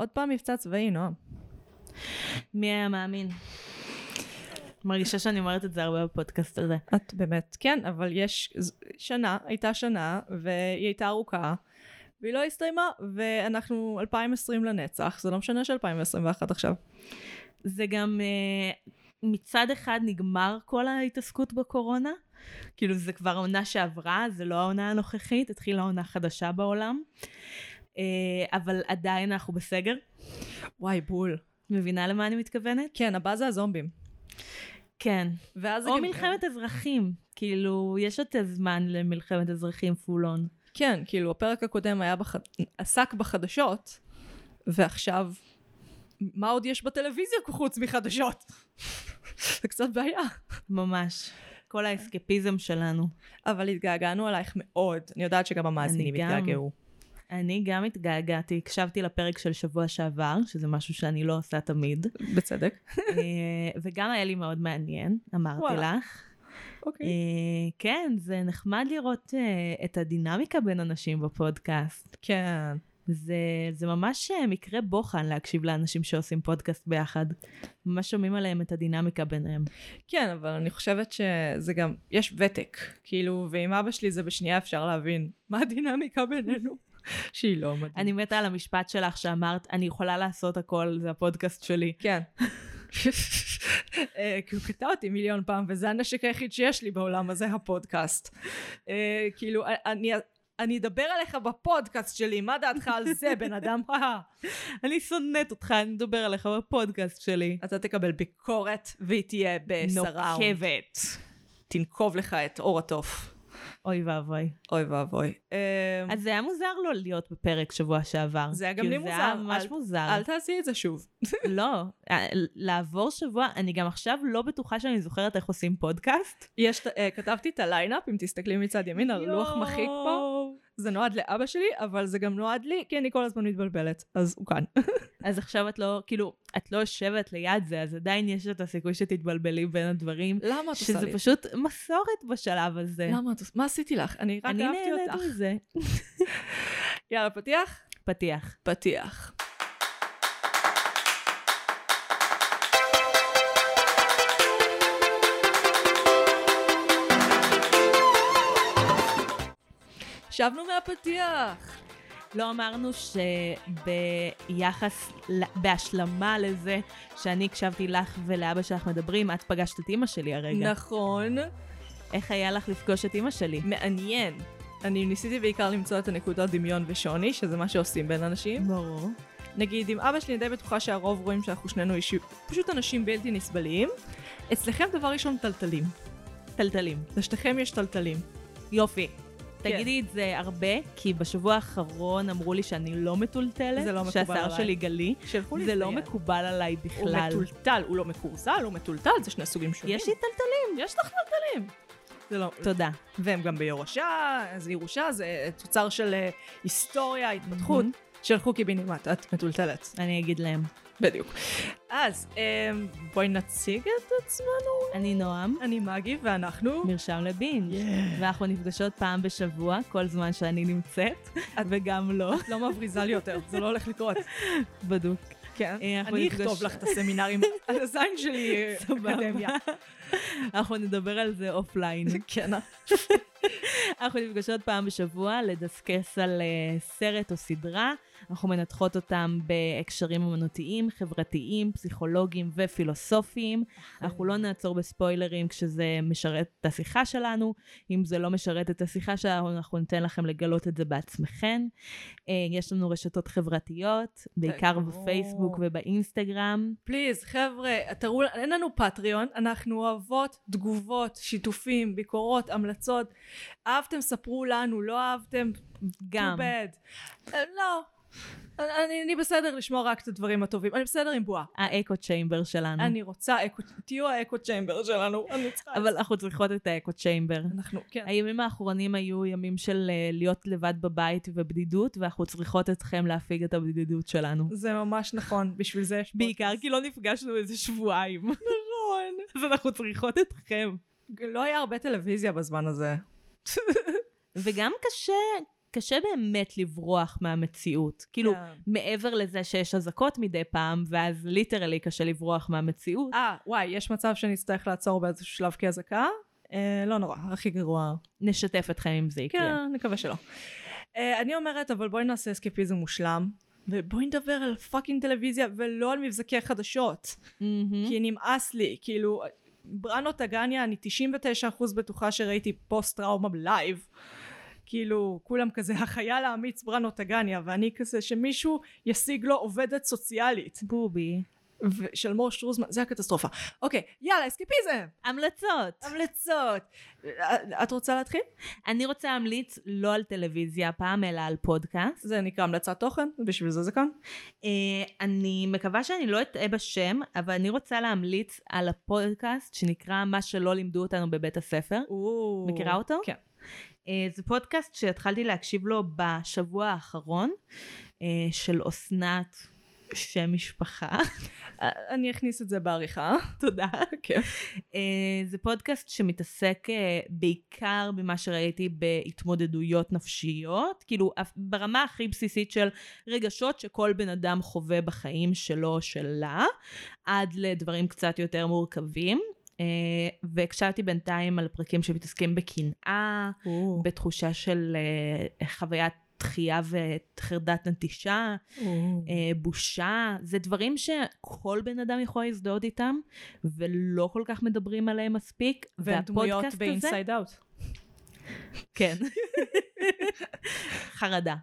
עוד פעם מבצע צבאי, נועם. מי היה מאמין? מרגישה שאני אומרת את זה הרבה בפודקאסט הזה. את באמת, כן, אבל יש שנה, הייתה שנה, והיא הייתה ארוכה, והיא לא הסתיימה, ואנחנו 2020 לנצח, זה לא משנה ש-2021 עכשיו. זה גם uh, מצד אחד נגמר כל ההתעסקות בקורונה, כאילו זה כבר העונה שעברה, זה לא העונה הנוכחית, התחילה עונה חדשה בעולם, אבל עדיין אנחנו בסגר. וואי, בול. מבינה למה אני מתכוונת? כן, הבא זה הזומבים. כן. ואז או גם- מלחמת אזרחים, כאילו, יש יותר זמן למלחמת אזרחים פול און. כן, כאילו, הפרק הקודם היה בח... עסק בחדשות, ועכשיו, מה עוד יש בטלוויזיה חוץ מחדשות? זה קצת בעיה. ממש. כל האסקפיזם שלנו. אבל התגעגענו אלייך מאוד. אני יודעת שגם המאזינים. התגעגעו. אני גם התגעגעתי, הקשבתי לפרק של שבוע שעבר, שזה משהו שאני לא עושה תמיד, בצדק. אה, וגם היה לי מאוד מעניין, אמרתי וואלה. לך. אוקיי. אה, כן, זה נחמד לראות אה, את הדינמיקה בין אנשים בפודקאסט. כן. זה, זה ממש מקרה בוחן להקשיב לאנשים שעושים פודקאסט ביחד. ממש שומעים עליהם את הדינמיקה ביניהם. כן, אבל אני חושבת שזה גם, יש ותק. כאילו, ועם אבא שלי זה בשנייה אפשר להבין מה הדינמיקה בינינו. שהיא לא מדהימה. אני מתה על המשפט שלך שאמרת, אני יכולה לעשות הכל, זה הפודקאסט שלי. כן. אה, כי הוא קטע אותי מיליון פעם, וזה הנשק היחיד שיש לי בעולם הזה, הפודקאסט. אה, כאילו, אני... אני אדבר עליך בפודקאסט שלי, מה דעתך על זה, בן אדם? אני שונאת אותך, אני מדבר עליך בפודקאסט שלי. אתה תקבל ביקורת, והיא תהיה בסראונד. נוקבת. תנקוב לך את אור התוף. אוי ואבוי. אוי ואבוי. אה, אז זה היה מוזר לו להיות בפרק שבוע שעבר. זה היה גם לי זה היה מוזר. ממש מוזר. אל תעשי את זה שוב. לא, אה, לעבור שבוע, אני גם עכשיו לא בטוחה שאני זוכרת איך עושים פודקאסט. אה, כתבתי את ה line-up, אם תסתכלי מצד ימין, על לוח מחיק פה. זה נועד לאבא שלי, אבל זה גם נועד לי, כי אני כל הזמן מתבלבלת. אז הוא כאן. אז עכשיו את לא, כאילו, את לא יושבת ליד זה, אז עדיין יש את הסיכוי שתתבלבלי בין הדברים, למה את עושה שזה לי? פשוט מסורת בשלב הזה. למה את עושה? מה עשיתי לך? אני רק אני אהבתי אותך. נהנית מזה. יאללה, פתיח? פתיח. פתיח. שבנו מהפתיח. לא אמרנו שביחס, בהשלמה לזה שאני הקשבתי לך ולאבא שלך מדברים, את פגשת את אימא שלי הרגע. נכון. איך היה לך לפגוש את אימא שלי? מעניין. אני ניסיתי בעיקר למצוא את הנקודות דמיון ושוני, שזה מה שעושים בין אנשים. ברור. נגיד, עם אבא שלי אני די בטוחה שהרוב רואים שאנחנו שנינו אישי... פשוט אנשים בלתי נסבלים. אצלכם דבר ראשון טלטלים. טלטלים. לשתיכם יש טלטלים. יופי. כן. תגידי את זה הרבה, כי בשבוע האחרון אמרו לי שאני לא מטולטלת. זה לא מקובל שהשיער עליי. שלי גלי. שלחו לי זה לא. מקובל עליי הוא בכלל. מטולטל, הוא לא מקורסל, הוא מטולטל, זה שני סוגים שונים. יש לי טלטלים. יש לך טלטלים. זה לא... תודה. והם גם בירושה, אז ירושה זה תוצר של אה, היסטוריה, התפתחות. מהמם. שלחו קיבינימט, את מטולטלת. אני אגיד להם. בדיוק. אז אמ, בואי נציג את עצמנו. אני נועם, אני מגי ואנחנו... מרשם לבינג'. ואנחנו נפגשות פעם בשבוע, כל זמן שאני נמצאת, וגם לא, את לא מבריזה לי יותר, זה לא הולך לקרות. בדוק. כן. אה, אני נפגש- אכתוב לך את הסמינרים על הזין שלי, אה. אקדמיה. אנחנו נדבר על זה offline. כן. אנחנו נפגשות פעם בשבוע לדסקס על אה, סרט או סדרה. אנחנו מנתחות אותם בהקשרים אמנותיים, חברתיים, פסיכולוגיים ופילוסופיים. אנחנו לא נעצור בספוילרים כשזה משרת את השיחה שלנו. אם זה לא משרת את השיחה שלנו, אנחנו ניתן לכם לגלות את זה בעצמכם. Uh, יש לנו רשתות חברתיות, בעיקר. בפייסבוק ובאינסטגרם. פליז, חבר'ה, תראו, אין לנו פטריון, אנחנו אוהבות תגובות, שיתופים, ביקורות, המלצות. אהבתם, ספרו לנו, לא אהבתם, גם. too bad. אה, לא. אני, אני בסדר לשמוע רק את הדברים הטובים. אני בסדר עם בועה. האקו צ'יימבר שלנו. אני רוצה אקו, תהיו האקו צ'יימבר שלנו. אני צריכה... אבל אנחנו צריכות את האקו צ'יימבר. אנחנו, כן. הימים האחרונים היו ימים של אה, להיות לבד בבית ובדידות, ואנחנו צריכות אתכם להפיג את הבדידות שלנו. זה ממש נכון, בשביל זה יש בעיקר. כי לא נפגשנו איזה שבועיים. נכון. אז אנחנו צריכות אתכם. לא היה הרבה טלוויזיה בזמן הזה. וגם קשה, קשה באמת לברוח מהמציאות. כאילו, כן. מעבר לזה שיש אזעקות מדי פעם, ואז literally קשה לברוח מהמציאות. אה, וואי, יש מצב שנצטרך לעצור באיזשהו שלב כאזעקה? אה, לא נורא, הכי גרוע. נשתף אתכם אם זה יקרה. כן, נקווה שלא. אה, אני אומרת, אבל בואי נעשה אסקפיזם מושלם, ובואי נדבר על fucking טלוויזיה ולא על מבזקי חדשות. מהמם. כי נמאס לי, כאילו, בראנו טגניה, אני 99% בטוחה שראיתי פוסט טראומה live. כאילו, כולם כזה, החייל האמיץ בראנו טגניה, ואני כזה, שמישהו ישיג לו עובדת סוציאלית. בובי. של מור שטרוזמן, זה הקטסטרופה. אוקיי, יאללה, אסקפיזם! המלצות. המלצות! את רוצה להתחיל? אני רוצה להמליץ לא על טלוויזיה הפעם, אלא על פודקאסט. זה נקרא המלצת תוכן, בשביל זה זה כאן. אה, אני מקווה שאני לא אטעה בשם, אבל אני רוצה להמליץ על הפודקאסט שנקרא מה שלא לימדו אותנו בבית הספר. מכירה אותו? כן. אה, זה פודקאסט שהתחלתי להקשיב לו בשבוע האחרון, אה, של אסנת, שם משפחה. אני אכניס את זה בעריכה. תודה. כן. אה, זה פודקאסט שמתעסק אה, בעיקר במה שראיתי בהתמודדויות נפשיות, כאילו ברמה הכי בסיסית של רגשות שכל בן אדם חווה בחיים שלו או שלה, עד לדברים קצת יותר מורכבים. אה, והקשבתי בינתיים על פרקים שמתעסקים בקנאה, בתחושה של אה, חוויית דחייה וחרדת נטישה, אה, בושה, זה דברים שכל בן אדם יכול להזדהות איתם, ולא כל כך מדברים עליהם מספיק. דמויות והפודקאסט הזה- באינסייד אאוט. כן. חרדה.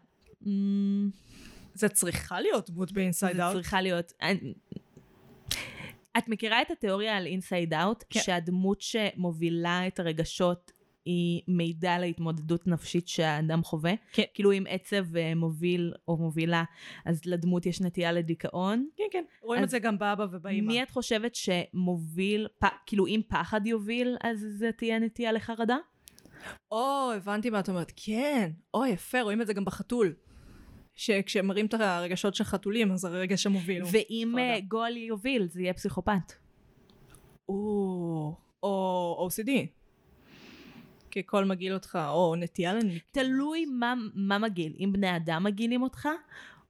זה צריכה להיות דמות ב Inside Out. צריכה להיות... את מכירה את התיאוריה על Inside Out? כן. שהדמות שמובילה את הרגשות היא מעידה על התמודדות נפשית שהאדם חווה? כן. כאילו אם עצב אה, מוביל או מובילה, אז לדמות יש נטייה לדיכאון. כן, כן. רואים את זה גם באבא ובאמא. מי את חושבת שמוביל, פ... כאילו אם פחד יוביל, אז זה תהיה נטייה לחרדה? או, הבנתי מה את אומרת. כן. או, יפה, רואים את זה גם בחתול. שכשמראים את הרגשות של חתולים, אז הרגש המוביל הוא... ואם חרדה. אה, גועל יוביל, זה יהיה פסיכופת. או, או OCD. כי הכל מגעיל אותך, או נטייה לנ... תלוי מה, מה מגעיל, אם בני אדם מגעילים אותך,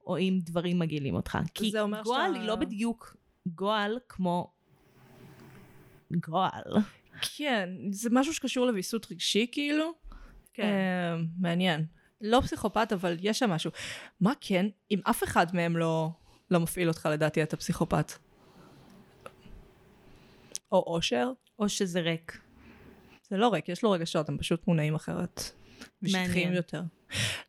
או אם דברים מגעילים אותך. כי גועל שאתה- היא לא בדיוק גועל כמו גועל. כן, זה משהו שקשור לוויסות רגשי כאילו. כן. אה, מעניין. לא פסיכופת, אבל יש שם משהו. מה כן, אם אף אחד מהם לא, לא מפעיל אותך, לדעתי אתה פסיכופת. או אושר. או שזה ריק. זה לא ריק, יש לו רגשות, הם פשוט מונעים אחרת. ושטחיים. יותר.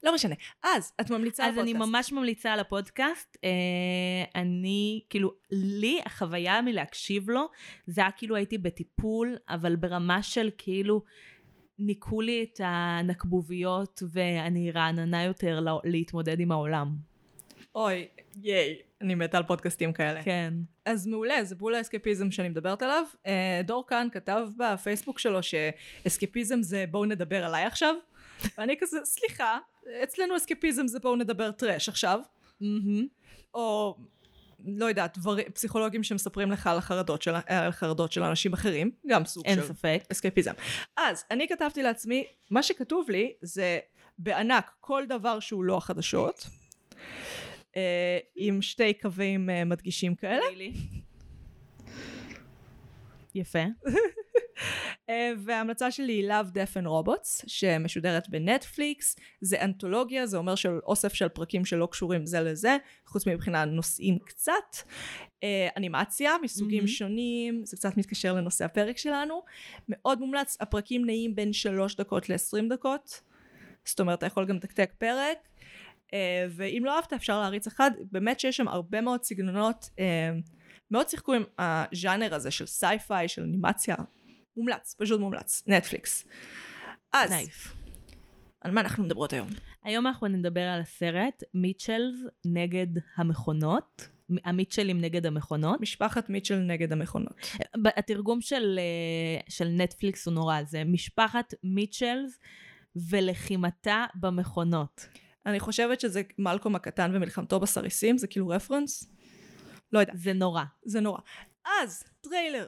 לא משנה. אז, את ממליצה על אז אני פודקאסט. ממש ממליצה על הפודקאסט. אה, אני, כאילו, לי החוויה מלהקשיב לו, זה היה כאילו הייתי בטיפול, אבל ברמה של כאילו, ניקו לי את הנקבוביות ואני רעננה יותר לה- להתמודד עם העולם. אוי, ייי, אני מתה על פודקאסטים כאלה. כן. אז מעולה, זה בול האסקפיזם שאני מדברת עליו. אה, דור כאן כתב בפייסבוק שלו שאסקפיזם זה בואו נדבר עליי עכשיו. ואני כזה, סליחה, אצלנו אסקפיזם זה בואו נדבר טראש עכשיו. או לא יודעת, דבר, פסיכולוגים שמספרים לך על החרדות של, על החרדות של אנשים אחרים, גם סוג אין של ספק. אסקפיזם. אז אני כתבתי לעצמי, מה שכתוב לי זה בענק כל דבר שהוא לא החדשות, אה, עם שתי קווים אה, מדגישים כאלה. יפה. אה, וההמלצה שלי היא Love, Death and Robots, שמשודרת בנטפליקס. זה אנתולוגיה, זה אומר של אוסף של פרקים שלא קשורים זה לזה, חוץ מבחינה נושאים קצת. אה, אנימציה מסוגים מהמם. שונים, זה קצת מתקשר לנושא הפרק שלנו. מאוד מומלץ, הפרקים נעים בין 3 דקות ל-20 דקות. זאת אומרת, אתה יכול גם לתקתק פרק. אה, ואם לא אהבת, אפשר להריץ אחד. באמת שיש שם הרבה מאוד סגנונות. מאוד שיחקו עם הז'אנר הזה של sci-fi, של אנימציה. מומלץ, פשוט מומלץ. נטפליקס. אז, nice. על מה אנחנו מדברות היום? היום אנחנו נדבר על הסרט מיטשלס נגד המכונות. המיטשלים נגד המכונות. משפחת מיטשל נגד המכונות. התרגום של, אה, של נטפליקס הוא נורא, זה משפחת מיטשלס ומלחמתה במכונות. אני חושבת שזה מלקולם הקטן ומלחמתו בסריסים, זה כאילו reference? לא יודעת, זה נורא. זה נורא. אז, טריילר.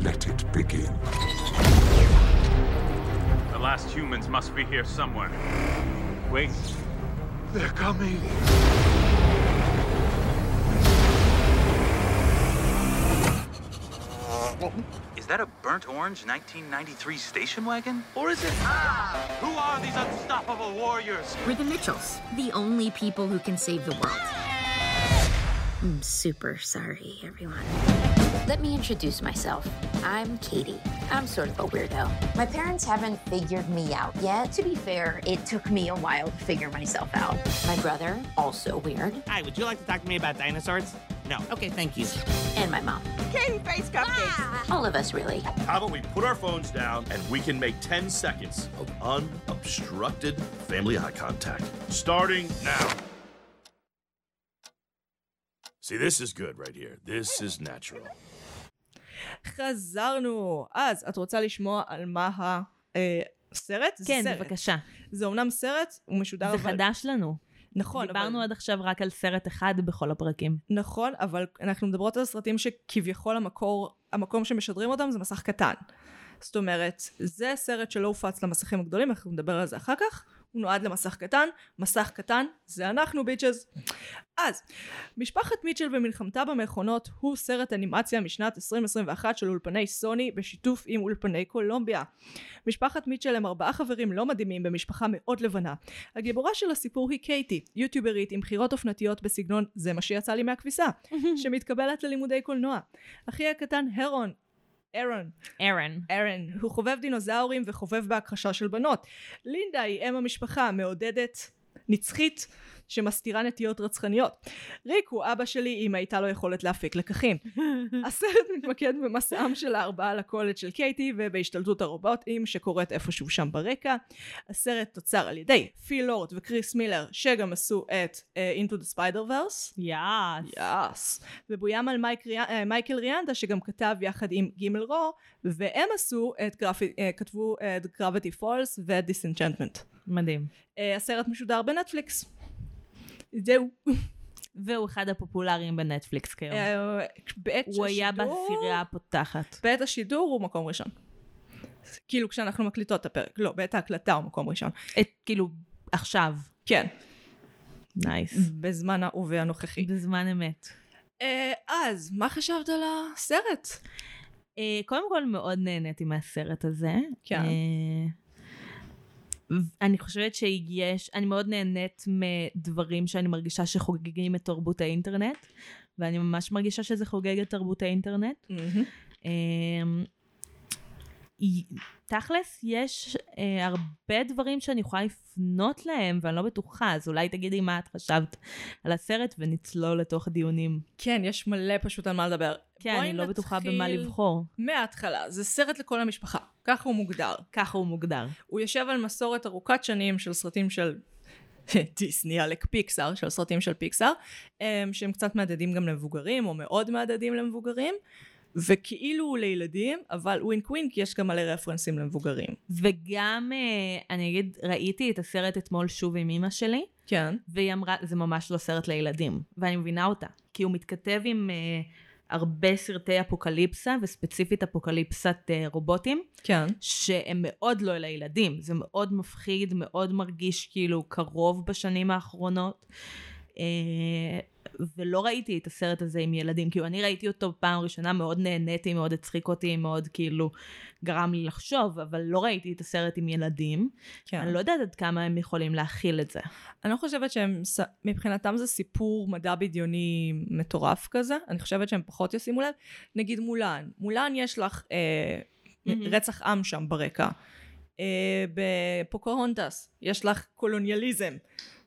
Let it begin. The last humans must be here somewhere. Wait. They're coming. Is that a burnt orange 1993 station wagon? Or is it? Ah! Who are these unstoppable warriors? We're the Mitchells, the only people who can save the world. I'm super sorry, everyone. Let me introduce myself. I'm Katie. I'm sort of a weirdo. My parents haven't figured me out yet. To be fair, it took me a while to figure myself out. My brother, also weird. Hi, would you like to talk to me about dinosaurs? No. Okay, thank you. And my mom. Katie face cupcakes. All of us, really. How about we put our phones down and we can make 10 seconds of unobstructed family eye contact. Starting now. See, this is good right here. This is natural. חזרנו. אז, את רוצה לשמוע על מה הסרט? זה כן, סרט. בבקשה. זה אומנם סרט, הוא משודר זה אבל... חדש לנו. נכון, דיברנו אבל... עד עכשיו רק על סרט אחד בכל הפרקים. נכון, אבל אנחנו מדברות על סרטים שכביכול המקור, המקום שמשדרים אותם זה מסך קטן. זאת אומרת, זה סרט שלא הופץ למסכים הגדולים, אנחנו נדבר על זה אחר כך. הוא נועד למסך קטן, מסך קטן, זה אנחנו ביצ'ז. אז, משפחת מיטשל ומלחמתה במכונות הוא סרט אנימציה משנת 2021 של אולפני סוני בשיתוף עם אולפני קולומביה. משפחת מיטשל הם ארבעה חברים לא מדהימים במשפחה מאוד לבנה. הגיבורה של הסיפור היא קייטי, יוטיוברית עם בחירות אופנתיות בסגנון זה מה שיצא לי מהכביסה, שמתקבלת ללימודי קולנוע. אחי הקטן הרון אירון, ארן. ארן, הוא חובב דינוזאורים וחובב בהכחשה של בנות. לינדה היא אם המשפחה, מעודדת, נצחית, שמסתירה נטיות רצחניות. ריק הוא אבא שלי אם הייתה לו יכולת להפיק לקחים. הסרט מתמקד במסעם של הארבעה לקולג' של קייטי ובהשתלטות הרובוטים שקורית איפשהו שם ברקע. הסרט תוצר על ידי פיל לורד וקריס מילר שגם עשו את uh, Into the Spider-Verse. יאס. יאס. ובוים על מייק. אה, מייקל ריאנדה שגם כתב יחד עם גימל רו והם עשו את גרפי... אה, כתבו את Gravity Falls ואת Disenchantment. מדהים. הסרט משודר בנטפליקס. זהו. והוא אחד הפופולריים בנטפליקס כיום. אה, בעת הוא היה השידור- בסירייה הפותחת. בעת השידור הוא מקום ראשון. כאילו כשאנחנו מקליטות את הפרק. לא, בעת ההקלטה הוא מקום ראשון. את, כאילו, עכשיו. כן. nice. בזמן ההווה הנוכחי. בזמן אמת. אה, אז, מה חשבת על הסרט? אה, קודם כל מאוד נהניתי מהסרט הזה. כן. אני חושבת שיש, אני מאוד נהנית מדברים שאני מרגישה שחוגגים את תרבות האינטרנט, ואני ממש מרגישה שזה חוגג את תרבות האינטרנט. י- תכלס, יש אה, הרבה דברים שאני יכולה לפנות להם, ואני לא בטוחה, אז אולי תגידי מה את חשבת על הסרט ונצלול לתוך דיונים. כן, יש מלא פשוט על מה לדבר. כן, אני לא בטוחה במה לבחור. מההתחלה. זה סרט לכל המשפחה. ככה הוא מוגדר. ככה הוא מוגדר. הוא יושב על מסורת ארוכת שנים של סרטים של דיסני, עלק פיקסאר, של סרטים של פיקסאר, אמ, שהם קצת מהדהדים גם למבוגרים, או מאוד מהדהדים למבוגרים, וכאילו הוא לילדים, אבל wink wink יש גם מלא רפרנסים למבוגרים. וגם, אה, אני אגיד, ראיתי את הסרט אתמול שוב עם אמא שלי, כן. והיא אמרה, זה ממש לא סרט לילדים, ואני מבינה אותה, כי הוא מתכתב עם אה, הרבה סרטי אפוקליפסה, וספציפית אפוקליפסת אה, רובוטים, כן. שהם מאוד לא לילדים, זה מאוד מפחיד, מאוד מרגיש כאילו קרוב בשנים האחרונות. אה, ולא ראיתי את הסרט הזה עם ילדים, כאילו אני ראיתי אותו פעם ראשונה, מאוד נהניתי, מאוד הצחיק אותי, מאוד כאילו גרם לי לחשוב, אבל לא ראיתי את הסרט עם ילדים. כן. אני לא יודעת עד כמה הם יכולים להכיל את זה. אני לא חושבת שהם, מבחינתם זה סיפור מדע בדיוני מטורף כזה, אני חושבת שהם פחות ישימו לב. נגיד מולן, מולן יש לך אה, מהמם. רצח עם שם ברקע. אה, בפוקהונטס יש לך קולוניאליזם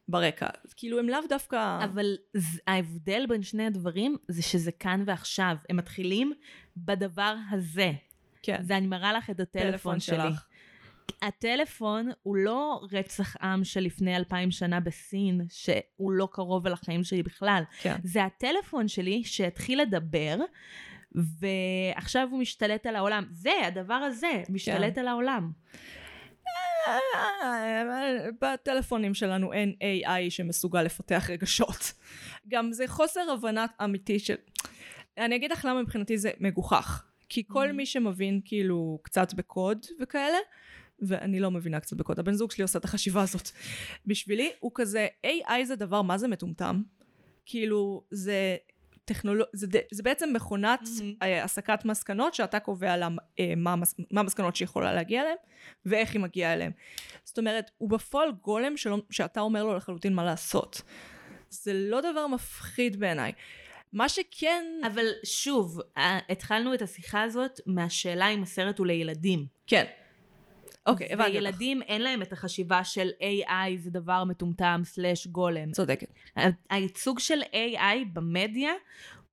ברקע. כאילו הם לאו דווקא... אבל ההבדל בין שני הדברים זה שזה כאן ועכשיו. הם מתחילים בדבר הזה. כן. זה אני מראה לך את הטלפון שלי. שלך. הטלפון הוא לא רצח עם של לפני אלפיים שנה בסין, שהוא לא קרוב אל החיים שלי בכלל. כן. זה הטלפון שלי שהתחיל לדבר, ועכשיו הוא משתלט על העולם. זה, הדבר הזה, משתלט כן. על העולם. בטלפונים שלנו אין AI שמסוגל לפתח רגשות. גם זה חוסר הבנה אמיתי של... אני אגיד לך למה מבחינתי זה מגוחך. כי כל מי שמבין כאילו קצת בקוד וכאלה, ואני לא מבינה קצת בקוד, הבן זוג שלי עושה את החשיבה הזאת. בשבילי הוא כזה, AI זה דבר, מה זה מטומטם? כאילו, זה טכנולוג... זה. זה בעצם מכונת mm-hmm. הסקת מסקנות שאתה קובע לה, אה, מה, המס... מה המסקנות שהיא יכולה להגיע אליהן ואיך היא מגיעה אליהן. זאת אומרת, הוא בפועל גולם שלא... שאתה אומר לו לחלוטין מה לעשות. זה לא דבר מפחיד בעיניי. מה שכן... אבל שוב, התחלנו את השיחה הזאת מהשאלה אם הסרט הוא לילדים. כן. אוקיי, הבנתי אותך. וילדים אין להם את החשיבה של AI זה דבר מטומטם סלאש גולם. צודקת. הייצוג של AI במדיה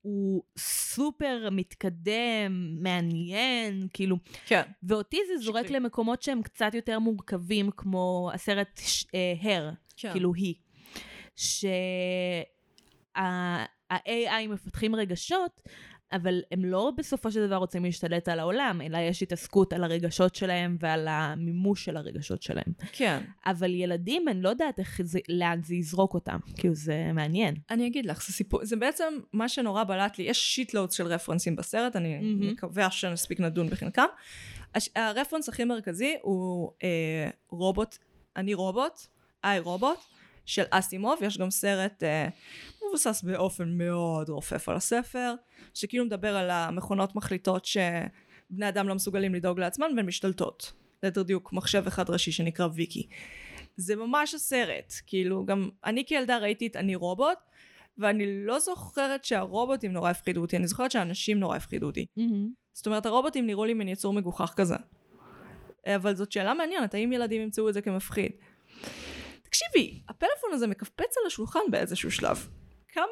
הוא סופר מתקדם, מעניין, כאילו. כן. ואותי זה זורק שקרי. למקומות שהם קצת יותר מורכבים, כמו הסרט הר, uh, כן. כאילו היא. שה-AI מפתחים רגשות, אבל הם לא בסופו של דבר רוצים להשתלט על העולם, אלא יש התעסקות על הרגשות שלהם ועל המימוש של הרגשות שלהם. כן. אבל ילדים, אני לא יודעת איך זה, לאן זה יזרוק אותם, כאילו זה מעניין. אני אגיד לך, זה סיפור, זה בעצם מה שנורא בלט לי, יש שיטלודס של רפרנסים בסרט, אני mm-hmm. מקווה שנספיק לדון בחלקם. הש, הרפרנס הכי מרכזי הוא אה, רובוט, אני רובוט, איי רובוט, של אסימוב, יש גם סרט אה, מבוסס באופן מאוד רופף על הספר, שכאילו מדבר על המכונות מחליטות שבני אדם לא מסוגלים לדאוג לעצמן והן משתלטות. ליתר דיוק מחשב אחד ראשי שנקרא ויקי. זה ממש הסרט, כאילו גם אני כילדה ראיתי את אני רובוט ואני לא זוכרת שהרובוטים נורא הפחידו אותי, אני זוכרת שהאנשים נורא הפחידו אותי. Mm-hmm. זאת אומרת הרובוטים נראו לי מין יצור מגוחך כזה. אבל זאת שאלה מעניינת, האם ילדים ימצאו את זה כמפחיד? תקשיבי, הפלאפון הזה מקפץ על השולחן באיזשהו שלב. כמה,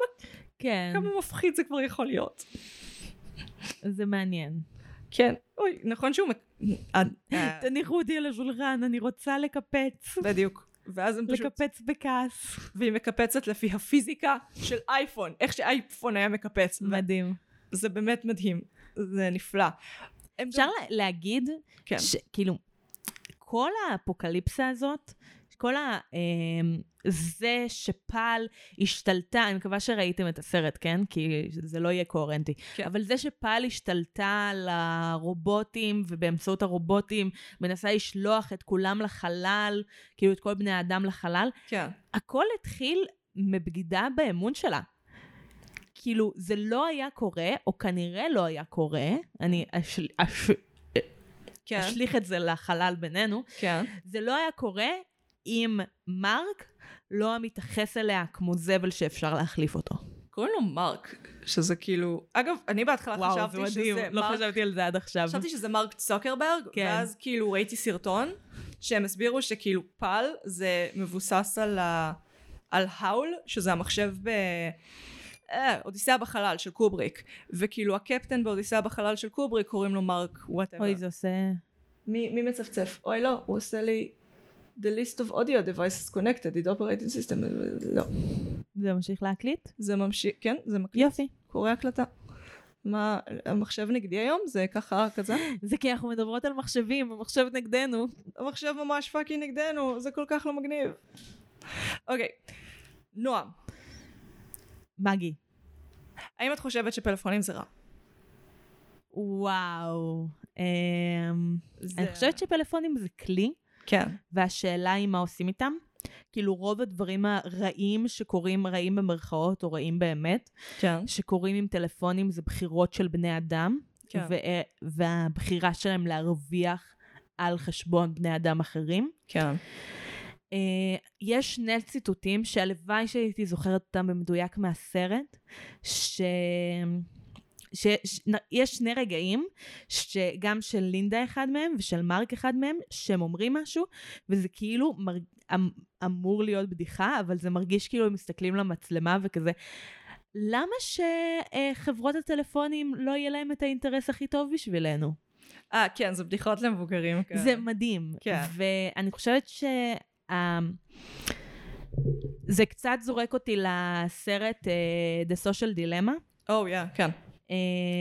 כן. כמה מפחיד זה כבר יכול להיות. זה מעניין. כן, אוי, נכון שהוא... אה. תניחו אותי על השולחן, אני רוצה לקפץ. בדיוק. ואז הם פשוט... לקפץ בכעס. והיא מקפצת לפי הפיזיקה של אייפון, איך שאייפון היה מקפץ. מדהים. זה באמת מדהים, זה נפלא. אפשר להגיד, כן. כאילו, כל האפוקליפסה הזאת, כל ה... אמ, זה שפעל השתלטה, אני מקווה שראיתם את הסרט, כן? כי זה לא יהיה קוהרנטי. כן. אבל זה שפעל השתלטה על הרובוטים, ובאמצעות הרובוטים מנסה לשלוח את כולם לחלל, כאילו את כל בני האדם לחלל, כן. הכל התחיל מבגידה באמון שלה. כאילו, זה לא היה קורה, או כנראה לא היה קורה, אני אש... אש... כן. אשליך את זה לחלל בינינו, כן. זה לא היה קורה אם מרק לא היה מתייחס אליה כמו זבל שאפשר להחליף אותו. קוראים לו מרק, שזה כאילו, אגב, אני בהתחלה וואו, חשבתי זה מדהים, שזה לא מרק, חשבתי על זה עד עכשיו. חשבתי שזה מרק צוקרברג, כן. ואז כאילו ראיתי סרטון, שהם הסבירו שכאילו פל זה מבוסס על, ה... על ה HAL, שזה המחשב ב... אה, אודיסאה בחלל של קובריק, וכאילו הקפטן באודיסאה בחלל של קובריק קוראים לו מרק וואטאבר. אוי, זה עושה... מי, מי מצפצף? אוי לא, הוא עושה לי... the list of audio devices connected, it operating system, לא. זה ממשיך להקליט? זה ממשיך, כן, זה מקליט. יופי. קורא הקלטה. מה, המחשב נגדי היום? זה ככה כזה? זה כי אנחנו מדברות על מחשבים, המחשב נגדנו. המחשב ממש פאקינג נגדנו, זה כל כך לא מגניב. אוקיי, נועם. מגי. האם את חושבת שפלאפונים זה רע? וואו. אמ, זה... אני חושבת שפלאפונים זה כלי כן. והשאלה היא מה עושים איתם. כאילו רוב הדברים הרעים שקורים, רעים במרכאות או רעים באמת, כן. שקורים עם טלפונים זה בחירות של בני אדם, כן. ו- והבחירה שלהם להרוויח על חשבון בני אדם אחרים. כן. Uh, יש שני ציטוטים שהלוואי שהייתי זוכרת אותם במדויק מהסרט, ש... שיש שני רגעים, שגם של לינדה אחד מהם ושל מרק אחד מהם, שהם אומרים משהו, וזה כאילו מרג... אמ, אמור להיות בדיחה, אבל זה מרגיש כאילו הם מסתכלים למצלמה וכזה. למה שחברות הטלפונים לא יהיה להם את האינטרס הכי טוב בשבילנו? אה, כן, זה בדיחות למבוגרים. כן. זה מדהים. כן. ואני חושבת ש... זה קצת זורק אותי לסרט uh, The Social Dilemma. או, oh, yeah, כן. אה,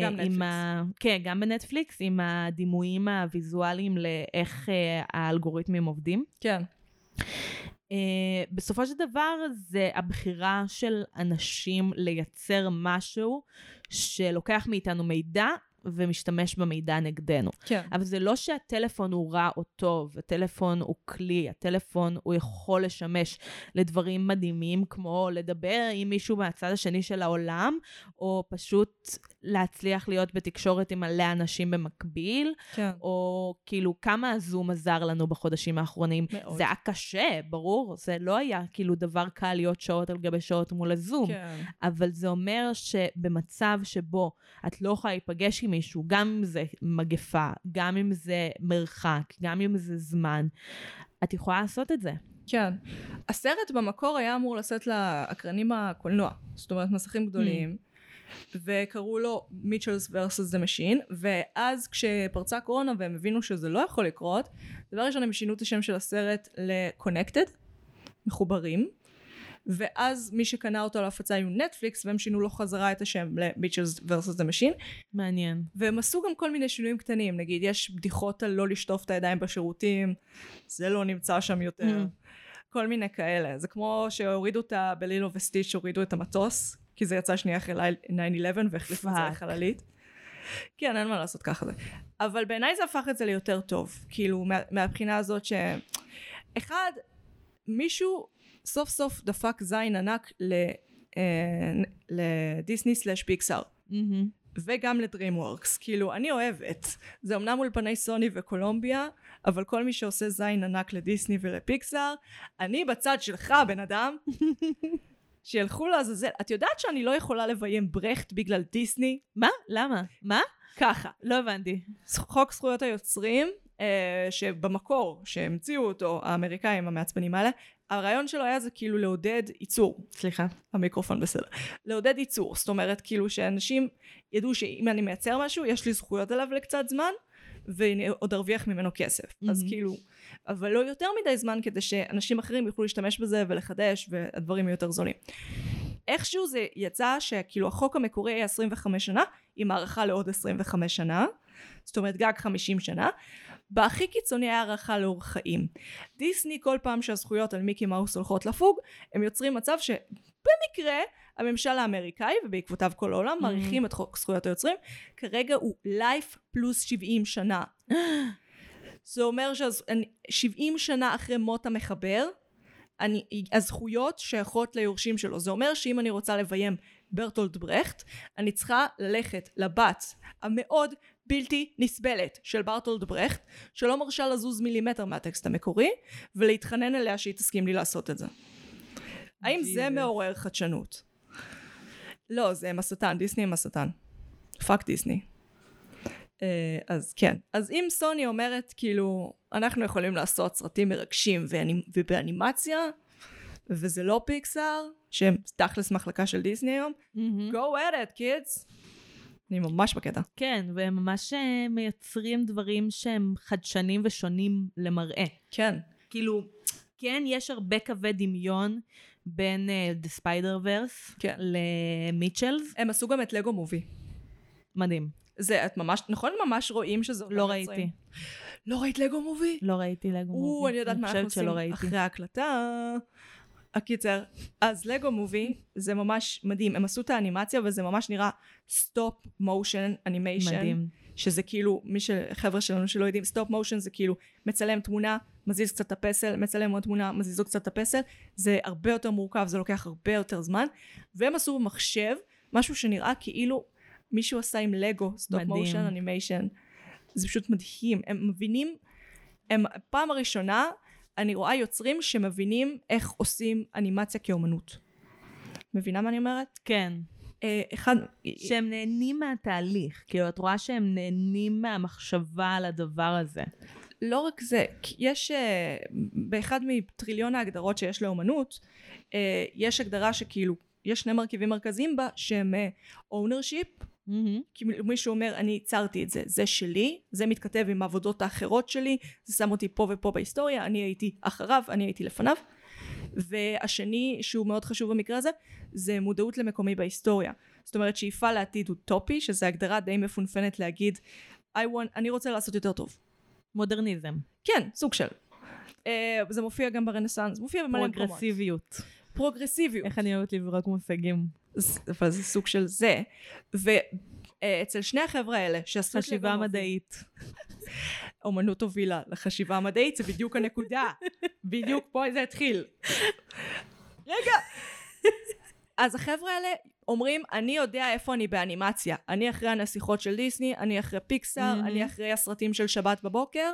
גם נטפליקס. ה... כן, גם בנטפליקס, עם הדימויים הוויזואליים לאיך uh, האלגוריתמים עובדים. כן. Uh, בסופו של דבר זה הבחירה של אנשים לייצר משהו שלוקח מאיתנו מידע ומשתמש במידע נגדנו. כן. אבל זה לא שהטלפון הוא רע או טוב, הטלפון הוא כלי, הטלפון הוא יכול לשמש לדברים מדהימים, כמו לדבר עם מישהו מהצד השני של העולם, או פשוט להצליח להיות בתקשורת עם מלא אנשים במקביל, כן. או כאילו כמה הזום עזר לנו בחודשים האחרונים. מאוד. זה היה קשה, ברור, זה לא היה כאילו דבר קל להיות שעות על גבי שעות מול הזום. כן. אבל זה אומר שבמצב שבו את לא יכולה להיפגש עם מישהו, גם אם זה מגפה, גם אם זה מרחק, גם אם זה זמן, את יכולה לעשות את זה. כן. הסרט במקור היה אמור לשאת לאקרנים הקולנוע, זאת אומרת מסכים גדולים, וקראו לו מיטשלס versus the machine, ואז כשפרצה הקורונה והם הבינו שזה לא יכול לקרות, דבר ראשון הם שינו את השם של הסרט ל-connected, מחוברים, ואז מי שקנה אותו להפצה היו נטפליקס, והם שינו לו חזרה את השם ל-מיטשלס versus the machine, מעניין. והם עשו גם כל מיני שינויים קטנים, נגיד יש בדיחות על לא לשטוף את הידיים בשירותים, זה לא נמצא שם יותר, כל מיני כאלה. זה כמו שהורידו אותה בלילו וסטיץ', הורידו את המטוס, כי זה יצא שנייה אחרי 9-11 והחליפו את זה. לחללית. כן, אין מה לעשות ככה זה. אבל בעיניי זה הפך את זה ליותר טוב, כאילו, מה, מהבחינה הזאת ש... אחד, מישהו סוף סוף דפק זין ענק ל... אה, לדיסני סלאש פיקסאר. וגם לדרימוורקס. כאילו, אני אוהבת. זה אמנם אולפני סוני וקולומביה, אבל כל מי שעושה זין ענק לדיסני ולפיקסאר, אני בצד שלך, בן אדם. שילכו לעזאזל. את יודעת שאני לא יכולה לביים ברכט בגלל דיסני? מה? למה? מה? ככה. לא הבנתי. חוק זכויות היוצרים, אה, שבמקור, שהמציאו אותו האמריקאים המעצבנים האלה, הרעיון שלו היה זה כאילו לעודד ייצור. סליחה. המיקרופון בסדר. לעודד ייצור, זאת אומרת כאילו שאנשים ידעו שאם אני מייצר משהו יש לי זכויות עליו לקצת זמן ואני עוד ארוויח ממנו כסף. Mm-hmm. אז כאילו, אבל לא יותר מדי זמן כדי שאנשים אחרים יוכלו להשתמש בזה ולחדש והדברים יהיו יותר זולים. איכשהו זה יצא שכאילו החוק המקורי היה 25 שנה עם הארכה לעוד 25 שנה זאת אומרת גג 50 שנה בהכי קיצוני היה הארכה לאורך חיים. דיסני כל פעם שהזכויות על מיקי מאוס הולכות לפוג הם יוצרים מצב שבמקרה הממשל האמריקאי ובעקבותיו כל העולם מעריכים את חוק זכויות היוצרים כרגע הוא לייף פלוס 70 שנה. זה אומר ש-70 שנה אחרי מות המחבר אני, הזכויות שייכות ליורשים שלו. זה אומר שאם אני רוצה לביים ברטולד ברכט, אני צריכה ללכת לבת המאוד בלתי נסבלת של ברטולד ברכט, שלא מרשה לזוז מילימטר מהטקסט המקורי, ולהתחנן אליה שהיא תסכים לי לעשות את זה. האם זה מעורר חדשנות? לא, זה הם השטן, דיסני הם השטן. fuck דיסני. אה, אז כן. אז אם סוני אומרת כאילו אנחנו יכולים לעשות סרטים מרגשים ובאנימציה וזה לא פיקסאר שהם תכלס מחלקה של דיסני היום go at it kids אני ממש בקטע כן, והם ממש אה, מייצרים דברים שהם חדשנים ושונים למראה. כן כאילו, כן, יש הרבה קווי דמיון בין uh, The Spider-Verse כן. למיטשלס. הם עשו גם את לגו מובי מדהים. זה את ממש נכון ממש רואים שזה לא יוצרים. ראיתי. לא ראית לגו מובי? לא ראיתי לגו מובי. או, אני יודעת מה אנחנו עושים. אחרי ההקלטה. הקיצר, אז Lego Movie זה ממש מדהים, הם עשו את האנימציה וזה ממש נראה stop motion animation. שזה כאילו, מי שחבר'ה שלנו שלא יודעים, stop motion זה כאילו מצלם תמונה, מזיז קצת את הפסל, מצלם עוד תמונה, מזיז עוד קצת את הפסל, זה הרבה יותר מורכב, זה לוקח הרבה יותר זמן, והם עשו במחשב משהו שנראה כאילו מישהו עשה עם לגו, stop. motion animation. זה פשוט מדהים, הם מבינים, הם פעם הראשונה אני רואה יוצרים שמבינים איך עושים אנימציה כאומנות. מבינה מה אני אומרת? כן. אה, אחד, שהם נהנים מהתהליך. כאילו, את רואה שהם נהנים מהמחשבה על הדבר הזה. לא רק זה, יש אה, באחד מטריליון ההגדרות שיש לאומנות, אה, יש הגדרה שכאילו, יש שני מרכיבים מרכזיים בה שהם אה, ownership, כי מישהו אומר אני ייצרתי את זה, זה שלי, זה מתכתב עם העבודות האחרות שלי, זה שם אותי פה ופה בהיסטוריה, אני הייתי אחריו, אני הייתי לפניו. והשני שהוא מאוד חשוב במקרה הזה זה מודעות למקומי בהיסטוריה זאת אומרת שאיפה לעתיד אוטופי שזה הגדרה די מפונפנת להגיד I want, אני רוצה לעשות יותר טוב מודרניזם. כן סוג של uh, זה מופיע גם ברנסאנס מופיע במלא מקומות פרוגרסיביות. פרוגרסיביות איך אני אוהבת לזרוק מושגים. אבל זה סוג של זה ו... אה, שני החבר'ה האלה, שעשו חשיבה מדעית. אומנות הובילה לחשיבה מדעית, זה בדיוק הנקודה. בדיוק פה זה התחיל. רגע. אז החבר'ה האלה אומרים, אני יודע איפה אני באנימציה. אני אחרי הנסיכות של דיסני, אני אחרי פיקסאר. אני אחרי הסרטים של שבת בבוקר.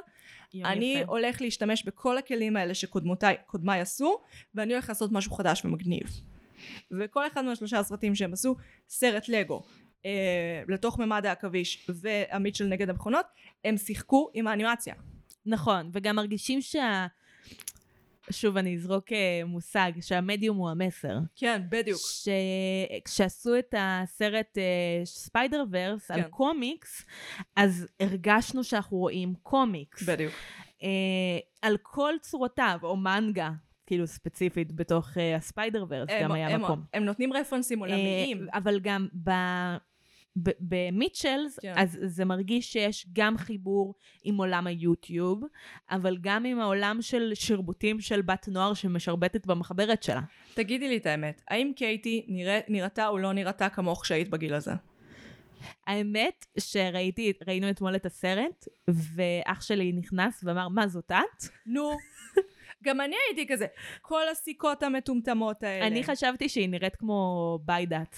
אני יפה. הולך להשתמש בכל הכלים האלה שקודמיי עשו, ואני הולך לעשות משהו חדש ומגניב. וכל אחד מהשלושה הסרטים שהם עשו, סרט לגו, אה, לתוך ממד העכביש והמיטשל נגד המכונות, הם שיחקו עם האנימציה. נכון, וגם מרגישים שה... שוב, אני אזרוק אה, מושג, שהמדיום הוא המסר. כן, בדיוק. כשעשו את הסרט אה, ספיידר ורס על כן. קומיקס, אז הרגשנו שאנחנו רואים קומיקס. בדיוק. אה, על כל צורותיו, או מנגה, כאילו ספציפית בתוך הספיידר ורס, גם הם- היה הם- מקום. הם נותנים רפרנסים עולמיים. אה, אבל גם ב... במיטשלס, כן. אז זה מרגיש שיש גם חיבור עם עולם היוטיוב, אבל גם עם העולם של שרבוטים של בת נוער שמשרבטת במחברת שלה. תגידי לי את האמת, האם קייטי נראה- נראתה או לא נראתה כמוך כשהיית בגיל הזה? האמת שראיתי, ראינו אתמול את הסרט, ואח שלי נכנס ואמר, מה זאת את? נו. גם אני הייתי כזה, כל הסיכות המטומטמות האלה. אני חשבתי שהיא נראית כמו ביידאט,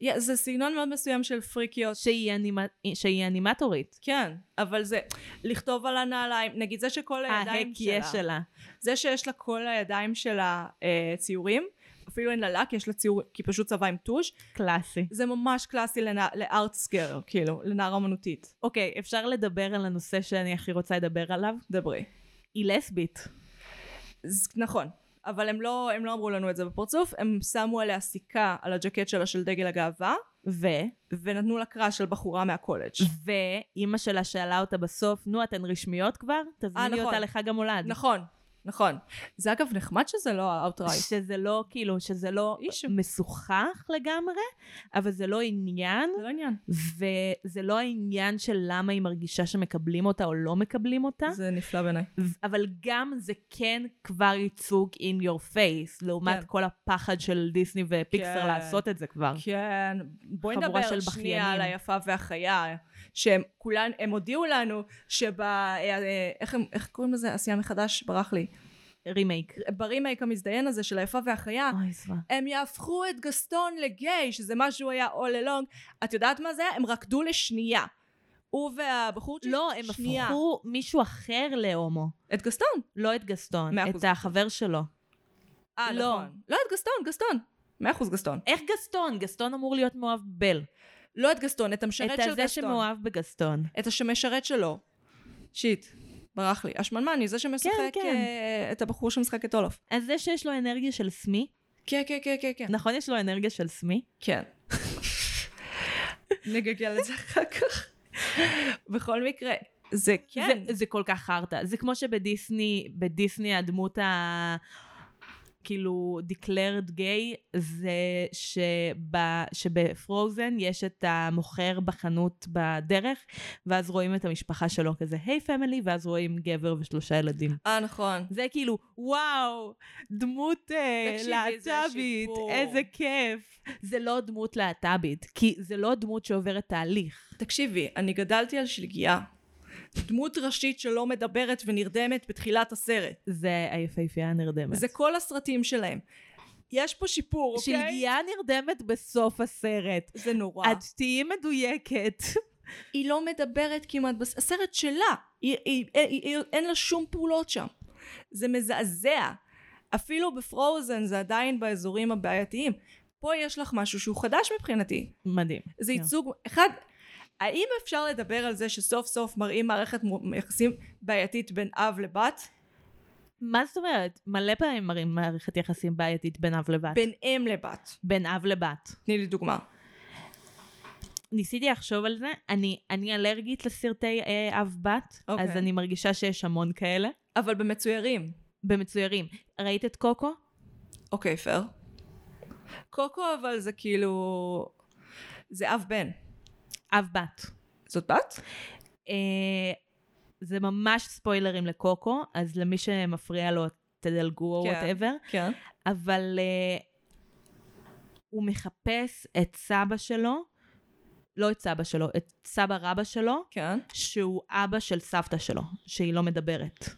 יא, זה סגנון מאוד מסוים של פריקיות. שהיא, אנימ... שהיא אנימטורית. כן, אבל זה לכתוב על הנעליים, נגיד זה שכל הידיים שלה, שלה. זה שיש לה כל הידיים שלה אה, ציורים, אפילו אין לה לק, יש לה ציור, כי פשוט צבע עם טוש, קלאסי. זה ממש קלאסי לנע- לארט סקר, כאילו, לנער אמנותית. אוקיי, אפשר לדבר על הנושא שאני הכי רוצה לדבר עליו? דברי. היא לסבית. נכון, אבל הם לא, הם לא אמרו לנו את זה בפרצוף, הם שמו עליה סיכה על הג'קט שלה של דגל הגאווה, ו... ונתנו לה קראש של בחורה מהקולג'. ואימא שלה שאלה אותה בסוף, נו, אתן רשמיות כבר? תזמיני נכון. אותה לחג המולד. נכון, נכון. זה אגב נחמד שזה לא ה outright. שזה לא, כאילו, שזה לא issue. משוחח לגמרי, אבל זה לא עניין, זה לא עניין. וזה לא העניין של למה היא מרגישה שמקבלים אותה או לא מקבלים אותה, זה נפלא בעיניי. אבל גם זה כן כבר ייצוג in your face, לעומת כן. כל הפחד של דיסני ופיקסר כן. לעשות את זה כבר. כן, בואי נדבר שנייה. על היפה והחיה, שהם כולן, הם הודיעו לנו שב... אה, אה, איך הם- איך קוראים לזה? עשייה מחדש? ברח לי. רימייק. ברימייק המזדיין הזה של היפה והחיה, אוי. הם יהפכו את גסטון לגיי, שזה מה שהוא היה all along. את יודעת מה זה? הם רקדו לשנייה. הוא והבחורצ'יק, לא, הם שנייה. הפכו מישהו אחר להומו. את גסטון. לא את גסטון, מאה את אחוז. החבר שלו. אה, לא. נכון. לא את גסטון, גסטון. מאה אחוז גסטון. איך גסטון? גסטון אמור להיות מאוהב בבל. לא את גסטון, את המשרת את של גסטון. שמאוהב בגסטון. את המשרת שלו. שיט, ברח לי. השמנמני, זה שמשחק כן. אה, את הבחור שמשחק את אולוף. אז זה שיש לו אנרגיה של סמי, כן, כן, כן, כן, כן. נכון יש לו אנרגיה של סמי? כן. נגגל את זה אחר כך. בכל מקרה, זה כן. זה, זה כל כך חרטא. זה כמו שבדיסני, בדיסני הדמות ה... כאילו declared gay זה שב, שבפרוזן יש את המוכר בחנות בדרך ואז רואים את המשפחה שלו כזה היי hey, פמילי ואז רואים גבר ושלושה ילדים. אה, נכון. זה כאילו וואו דמות אה, להט"בית. איזה כיף. זה לא דמות להט"בית כי זה לא דמות שעוברת תהליך. תקשיבי, אני גדלתי על שלגיה. דמות ראשית שלא מדברת ונרדמת בתחילת הסרט. זה היפהפייה הנרדמת. זה כל הסרטים שלהם. יש פה שיפור, אוקיי? שלגיה נרדמת בסוף הסרט. זה נורא. את תהיי מדויקת. היא לא מדברת כמעט. הסרט שלה, היא, היא, היא, היא, היא, אין לה שום פעולות שם. זה מזעזע. אפילו בפרוזן זה עדיין באזורים הבעייתיים. פה יש לך משהו שהוא חדש מבחינתי. מדהים. זה כן. ייצוג, אחד, האם אפשר לדבר על זה שסוף סוף מראים מערכת יחסים בעייתית בין אב לבת? מה זאת אומרת? מלא פעמים מראים מערכת יחסים בעייתית בין אב לבת. בין אם לבת. בין אב לבת. תני לי דוגמה. ניסיתי לחשוב על זה, אני, אני אלרגית לסרטי אה, אב-בת, אוקיי. אז אני מרגישה שיש המון כאלה. אבל במצוירים. במצוירים. ראית את קוקו? אוקיי, פייר. קוקו אבל זה כאילו... זה אב בן. אב-בת. זאת בת? אה, זה ממש ספוילרים לקוקו, אז למי שמפריע לו תדלגו או כן. וואטאבר. כן. אבל uh, הוא מחפש את סבא שלו לא את סבא שלו, את סבא רבא שלו, כן. שהוא אבא של סבתא שלו, שהיא לא מדברת.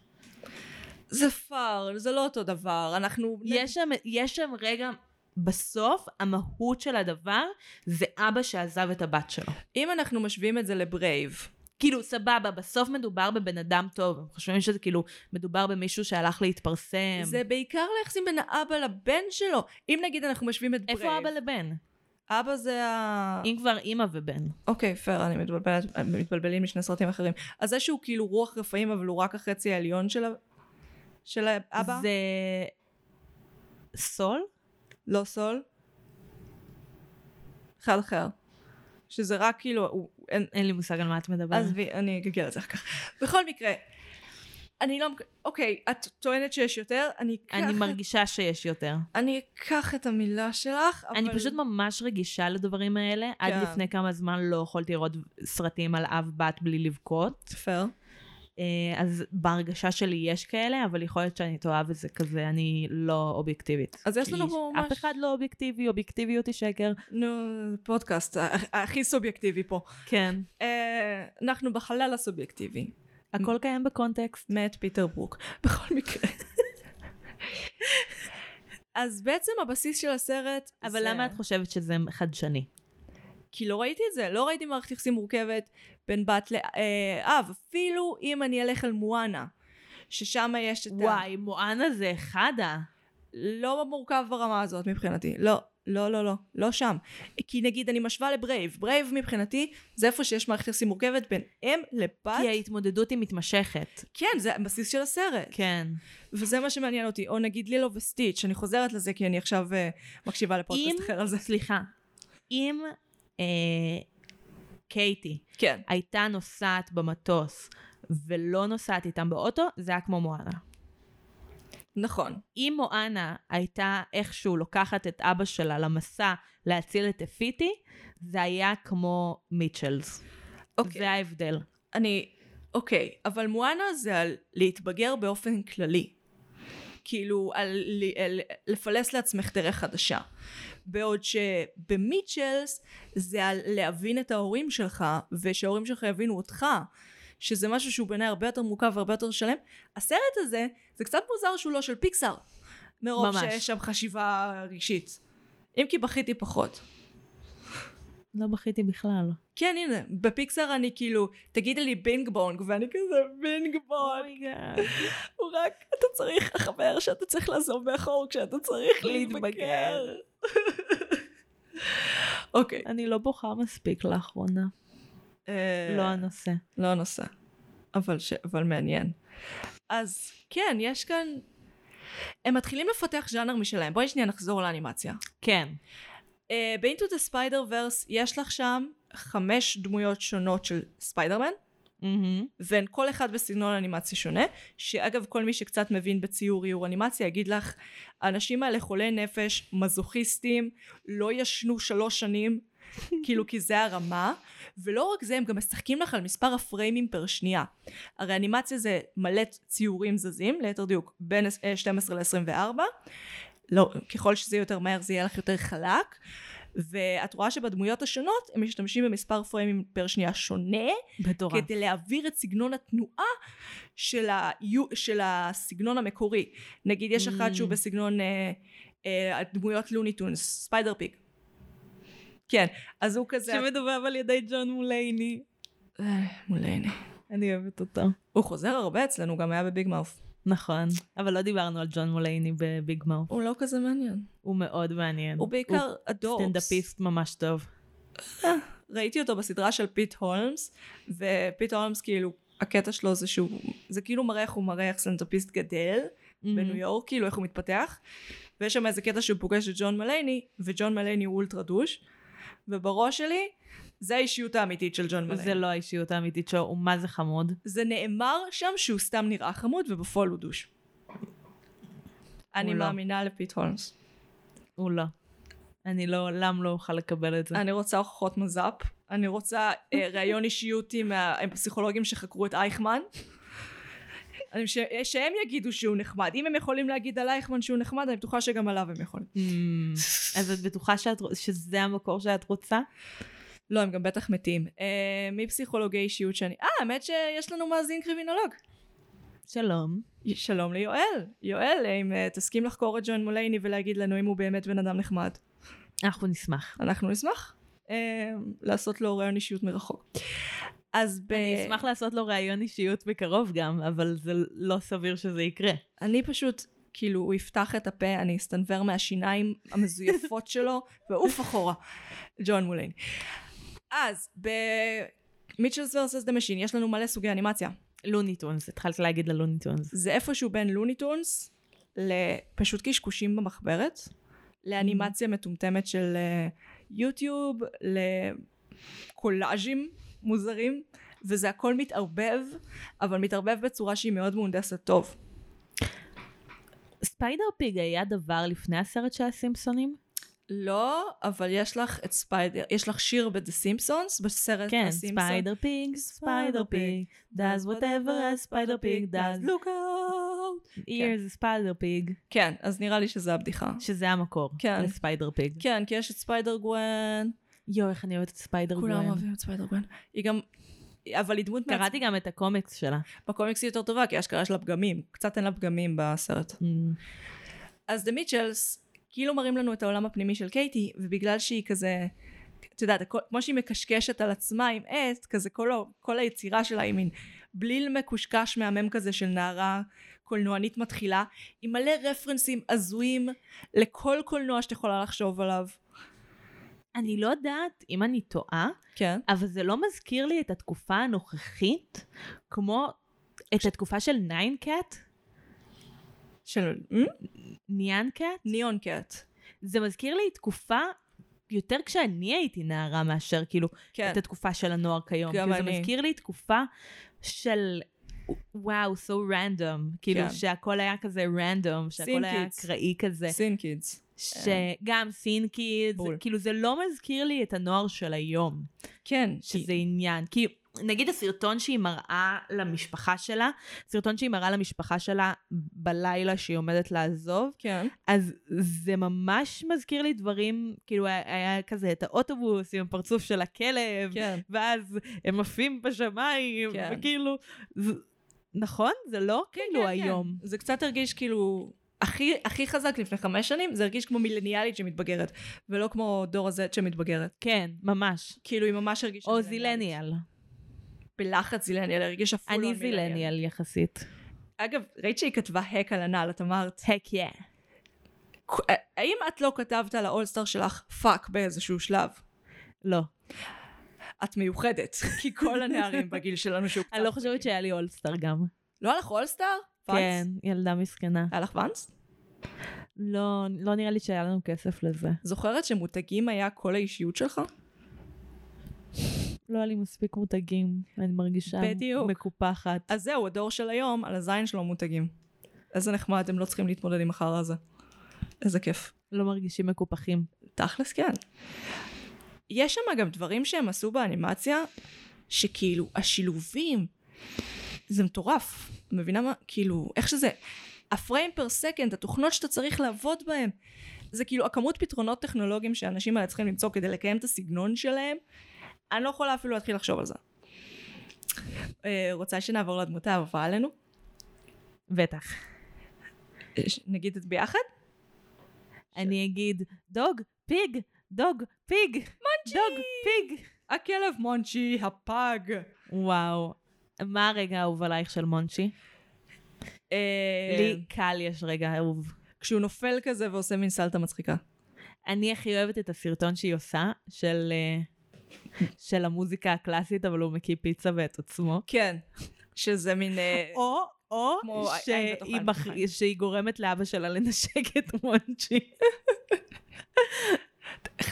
זה פאר, זה לא אותו דבר, אנחנו... יש שם, יש שם רגע, בסוף, המהות של הדבר זה אבא שעזב את הבת שלו. אם אנחנו משווים את זה ל Brave, כאילו, סבבה, בסוף מדובר בבן אדם טוב. הם חושבים שזה כאילו, מדובר במישהו שהלך להתפרסם. זה בעיקר ליחסים בין האבא לבן שלו. אם נגיד אנחנו משווים את Brave. איפה אבא לבן? אבא זה ה... אם כבר אימא ובן. אוקיי, פייר, אני מתבלבלת, מתבלבלים משני סרטים אחרים. אז זה שהוא כאילו רוח רפאים, אבל הוא רק החצי העליון של, ה... של האבא? זה... סול? לא סול? אחד אחר. שזה רק כאילו, הוא, אין, אין לי מושג על מה את מדברת. עזבי, אני אגיע לזה אחר כך. בכל מקרה, אני לא... אוקיי, את טוענת שיש יותר, אני אקח... אני מרגישה שיש יותר. אני אקח את המילה שלך, אבל... אני פשוט ממש רגישה לדברים האלה. עד כן. לפני כמה זמן לא יכולתי לראות סרטים על אב בת בלי לבכות. פייר. אה, אז בהרגשה שלי יש כאלה, אבל יכול להיות שאני טועה וזה כזה, אני לא אובייקטיבית. אז יש לנו פה אף ממש- אחד לא אובייקטיבי, אובייקטיביות היא שקר. נו, פודקאסט, ה- הכי סובייקטיבי פה. כן. אה, אנחנו בחלל הסובייקטיבי. הכל קיים בקונטקסט. מאת פיטר ברוק. בכל מקרה. אז בעצם הבסיס של הסרט אבל זה... למה את חושבת שזה חדשני? כי לא ראיתי את זה, לא ראיתי מערכת יחסים מורכבת בין בת לאב, אפילו אם אני אלך על מואנה, ששם יש את ה... וואי, מואנה זה חדה. לא מורכב ברמה הזאת מבחינתי, לא. לא, לא, לא, לא שם. כי נגיד אני משווה ל Brave, Brave מבחינתי זה איפה שיש מערכת יחסים מורכבת בין אם לבת. כי ההתמודדות היא מתמשכת. כן, זה הבסיס של הסרט. כן. וזה מה שמעניין אותי. או נגיד לילו וסטיץ', אני חוזרת לזה כי אני עכשיו uh, מקשיבה לפודקאסט אחר על זה. סליחה, אם אה, קייטי כן. הייתה נוסעת במטוס ולא נוסעת איתם באוטו, זה היה כמו מואנה. נכון. אם מואנה הייתה איכשהו לוקחת את אבא שלה למסע להציל את אפיטי, זה היה כמו מיטשלס. אוקיי. זה ההבדל. אני, אוקיי, אבל מואנה זה על להתבגר באופן כללי. כאילו, על, ל- על לפלס לעצמך דרך חדשה. בעוד שבמיטשלס זה על להבין את ההורים שלך, ושההורים שלך יבינו אותך, שזה משהו שהוא בעיניי הרבה יותר מורכב והרבה יותר שלם. הסרט הזה, זה קצת מוזר שהוא לא של פיקסאר. מרוב ממש. שיש שם חשיבה רגשית. אם כי בכיתי פחות. לא בכיתי בכלל. כן, הנה, בפיקסאר אני כאילו, תגידי לי בינג בונג, ואני כזה בינג בונג. הוא רק, אתה צריך החבר שאתה צריך לעזוב מאחור כשאתה צריך להתבגר. אוקיי. אני לא בוכה מספיק לאחרונה. אה, לא הנושא. לא הנושא. אבל, ש... אבל מעניין. אז כן, יש כאן... הם מתחילים לפתח ז'אנר משלהם. בואי שנייה נחזור לאנימציה. כן. Uh, ב-Into the Spider-Verse יש לך שם חמש דמויות שונות של ספיידרמן, מהמם. והן כל אחד בסגנון אנימציה שונה, שאגב כל מי שקצת מבין בציור איור אנימציה יגיד לך, האנשים האלה חולי נפש, מזוכיסטים, לא ישנו שלוש שנים, כאילו כי זה הרמה, ולא רק זה, הם גם משחקים לך על מספר הפריימים פר שנייה. הרי אנימציה זה מלא ציורים זזים, ליתר דיוק בין אה, 12 ל-24, לא, ככל שזה יהיה יותר מהר זה יהיה לך יותר חלק, ואת רואה שבדמויות השונות הם משתמשים במספר פריימים פר שנייה שונה, מטורף. כדי להעביר את סגנון התנועה של, ה... של הסגנון המקורי. נגיד יש אחד Mm. שהוא בסגנון אה, אה, הדמויות Looney Tunes, Spider Pig. כן, אז הוא כזה... שמדובב על ידי ג'ון מולייני. אה, מולני. אני אוהבת אותו. הוא חוזר הרבה אצלנו, גם היה ב Big Mouth. נכון. אבל לא דיברנו על ג'ון מולייני ב Big Mouth. הוא לא כזה מעניין. הוא מאוד מעניין. הוא בעיקר adorbs. סטנדאפיסט ממש טוב. ראיתי אותו בסדרה של פיט הולמס, ופיט הולמס כאילו, הקטע שלו זה שהוא, זה כאילו מראה איך הוא מראה איך סטנדאפיסט גדל בניו יורק, כאילו איך הוא מתפתח, ויש שם איזה קטע שהוא פוגש את ג'ון מלייני, וג'ון מלייני הוא אולטרה douche, ובראש שלי, זה האישיות האמיתית של ג'ון מלייני. זה לא האישיות האמיתית שלו, הוא מה זה חמוד. זה נאמר שם שהוא סתם נראה חמוד, ובפועל הוא douche. אני לא. מאמינה לפיט הולמס. הוא לא. אני לעולם לא אוכל לקבל את זה. אני רוצה הוכחות מז"פ, אני רוצה אה, ראיון אישיותי מהפסיכולוגים שחקרו את אייכמן. ש- שהם יגידו שהוא נחמד. אם הם יכולים להגיד על אייכמן שהוא נחמד, אני בטוחה שגם עליו הם יכולים. Hmm, אז את בטוחה שאת, שזה המקור שאת רוצה? לא, הם גם בטח מתים. אה, מי פסיכולוגי אישיות שאני... אה, האמת שיש לנו מאזין קרימינולוג. שלום. שלום ליואל. יואל, אם אה, תסכים לחקור את ג'ון מולייני ולהגיד לנו אם הוא באמת בן אדם נחמד. אנחנו נשמח. אנחנו נשמח אה, לעשות לו רעיון אישיות מרחוק. אז ב... אני אשמח לעשות לו ראיון אישיות בקרוב גם, אבל זה לא סביר שזה יקרה. אני פשוט, כאילו, הוא יפתח את הפה, אני אסתנוור מהשיניים המזויפות שלו, ואוף אחורה. ג'ון מולייני. אז, ב Mitchells Versus The Machine יש לנו מלא סוגי אנימציה. Looney Tunes, התחלת להגיד ל Looney Tunes. זה איפשהו בין Looney Tunes לפשוט קשקושים במחברת, לאנימציה מטומטמת של אה, יוטיוב, לקולאז'ים מוזרים, וזה הכל מתערבב, אבל מתערבב בצורה שהיא מאוד מהונדסת טוב. Spider Pig היה דבר לפני הסרט של הסימפסונים? לא, אבל יש לך את Spider, יש לך שיר ב"The Simpsons", בסרט כן, הסימפסון. Spider Pig, Spider Pig, does whatever a spider pig does. look out. Here's a spider pig. כן, אז נראה לי שזה הבדיחה. שזה המקור כן. ל Spider Pig. כן, כי יש את Spider Gwen, יואו, איך אני אוהבת את Spider כולם Gwen. אוהבים את Spider Gwen. היא גם, אבל היא דמות קראתי גם את הקומיקס שלה. בקומיקס היא יותר טובה, כי אשכרה יש לה פגמים. קצת אין לה פגמים בסרט. Mm. אז The Mitchells, כאילו מראים לנו את העולם הפנימי של קייטי, ובגלל שהיא כזה, את יודעת, כמו שהיא מקשקשת על עצמה עם עט, כזה כל, כל היצירה שלה היא מין בליל מקושקש מהמם כזה של נערה קולנוענית מתחילה, עם מלא רפרנסים הזויים לכל קולנוע שאת יכולה לחשוב עליו. אני לא יודעת אם אני טועה, כן. אבל זה לא מזכיר לי את התקופה הנוכחית, כמו את התקופה של ניין קאט, של ניאן קאט. ניאון קאט. זה מזכיר לי תקופה יותר כשאני הייתי נערה מאשר כאילו כן. את התקופה של הנוער כיום. גם כאילו, זה אני. מזכיר לי תקופה של וואו, so random. כאילו כן. שהכל היה כזה random, שהכל היה. אקראי כזה. סין קידס. שגם סין קידס. כאילו זה לא מזכיר לי את הנוער של היום. כן. שזה עניין. כי נגיד הסרטון שהיא מראה למשפחה שלה, סרטון שהיא מראה למשפחה שלה בלילה שהיא עומדת לעזוב, כן. אז זה ממש מזכיר לי דברים, כאילו היה, היה כזה את האוטובוס עם הפרצוף של הכלב, כן. ואז הם עפים בשמיים, כן. וכאילו, זה, נכון? זה לא כאילו כן, היום. כן. זה קצת הרגיש כאילו... הכי, הכי חזק לפני חמש שנים, זה הרגיש כמו מילניאלית שמתבגרת, ולא כמו דור ה-Z שמתבגרת. כן, ממש. כאילו היא ממש הרגישה או. זילניאל. בלחץ zillennial, הרגישה full on millennial. zillennial יחסית. אגב, ראית שהיא כתבה heck על הנעל, את אמרת, heck yeah. האם את לא כתבת על ה All Star שלך fuck באיזשהו שלב? לא. את מיוחדת, כי כל הנערים בגיל שלנו שהוא קצת... אני לא חושבת שהיה לי All Star גם. לא היה לך All Star? כן, ילדה מסכנה. היה לך Vans? לא, לא נראה לי שהיה לנו כסף לזה. זוכרת שמותגים היה כל האישיות שלך? לא היה לי מספיק מותגים, אני מרגישה בדיוק. מקופחת. אז זהו, הדור של היום, על הזין שלו מותגים. איזה נחמד, הם לא צריכים להתמודד עם החרא הזה. איזה כיף. לא מרגישים מקופחים. תכלס כן. יש שם גם דברים שהם עשו באנימציה, שכאילו השילובים, זה מטורף. מבינה מה? כאילו, איך שזה, הפריים פר סקנד, התוכנות שאתה צריך לעבוד בהם, זה כאילו הכמות פתרונות טכנולוגיים שהאנשים האלה צריכים למצוא כדי לקיים את הסגנון שלהם, אני לא יכולה אפילו להתחיל לחשוב על זה. אה, רוצה שנעבור לדמות האהובה עלינו? בטח. נגיד את ביחד? אני אגיד, דוג, פיג, דוג, פיג. מונצ'י! דוג, פיג. הכלב מונצ'י, הפג. וואו. מה הרגע האהוב עלייך של מונצ'י? אה, לי קל יש רגע אהוב. כשהוא נופל כזה ועושה מין סלטה מצחיקה. אני הכי אוהבת את הסרטון שהיא עושה, של, אה, של המוזיקה הקלאסית, אבל הוא מקיא פיצה ואת עצמו. כן. שזה מין... אה, או, או שהיא, עין. שהיא גורמת לאבא שלה לנשק את מונצ'י.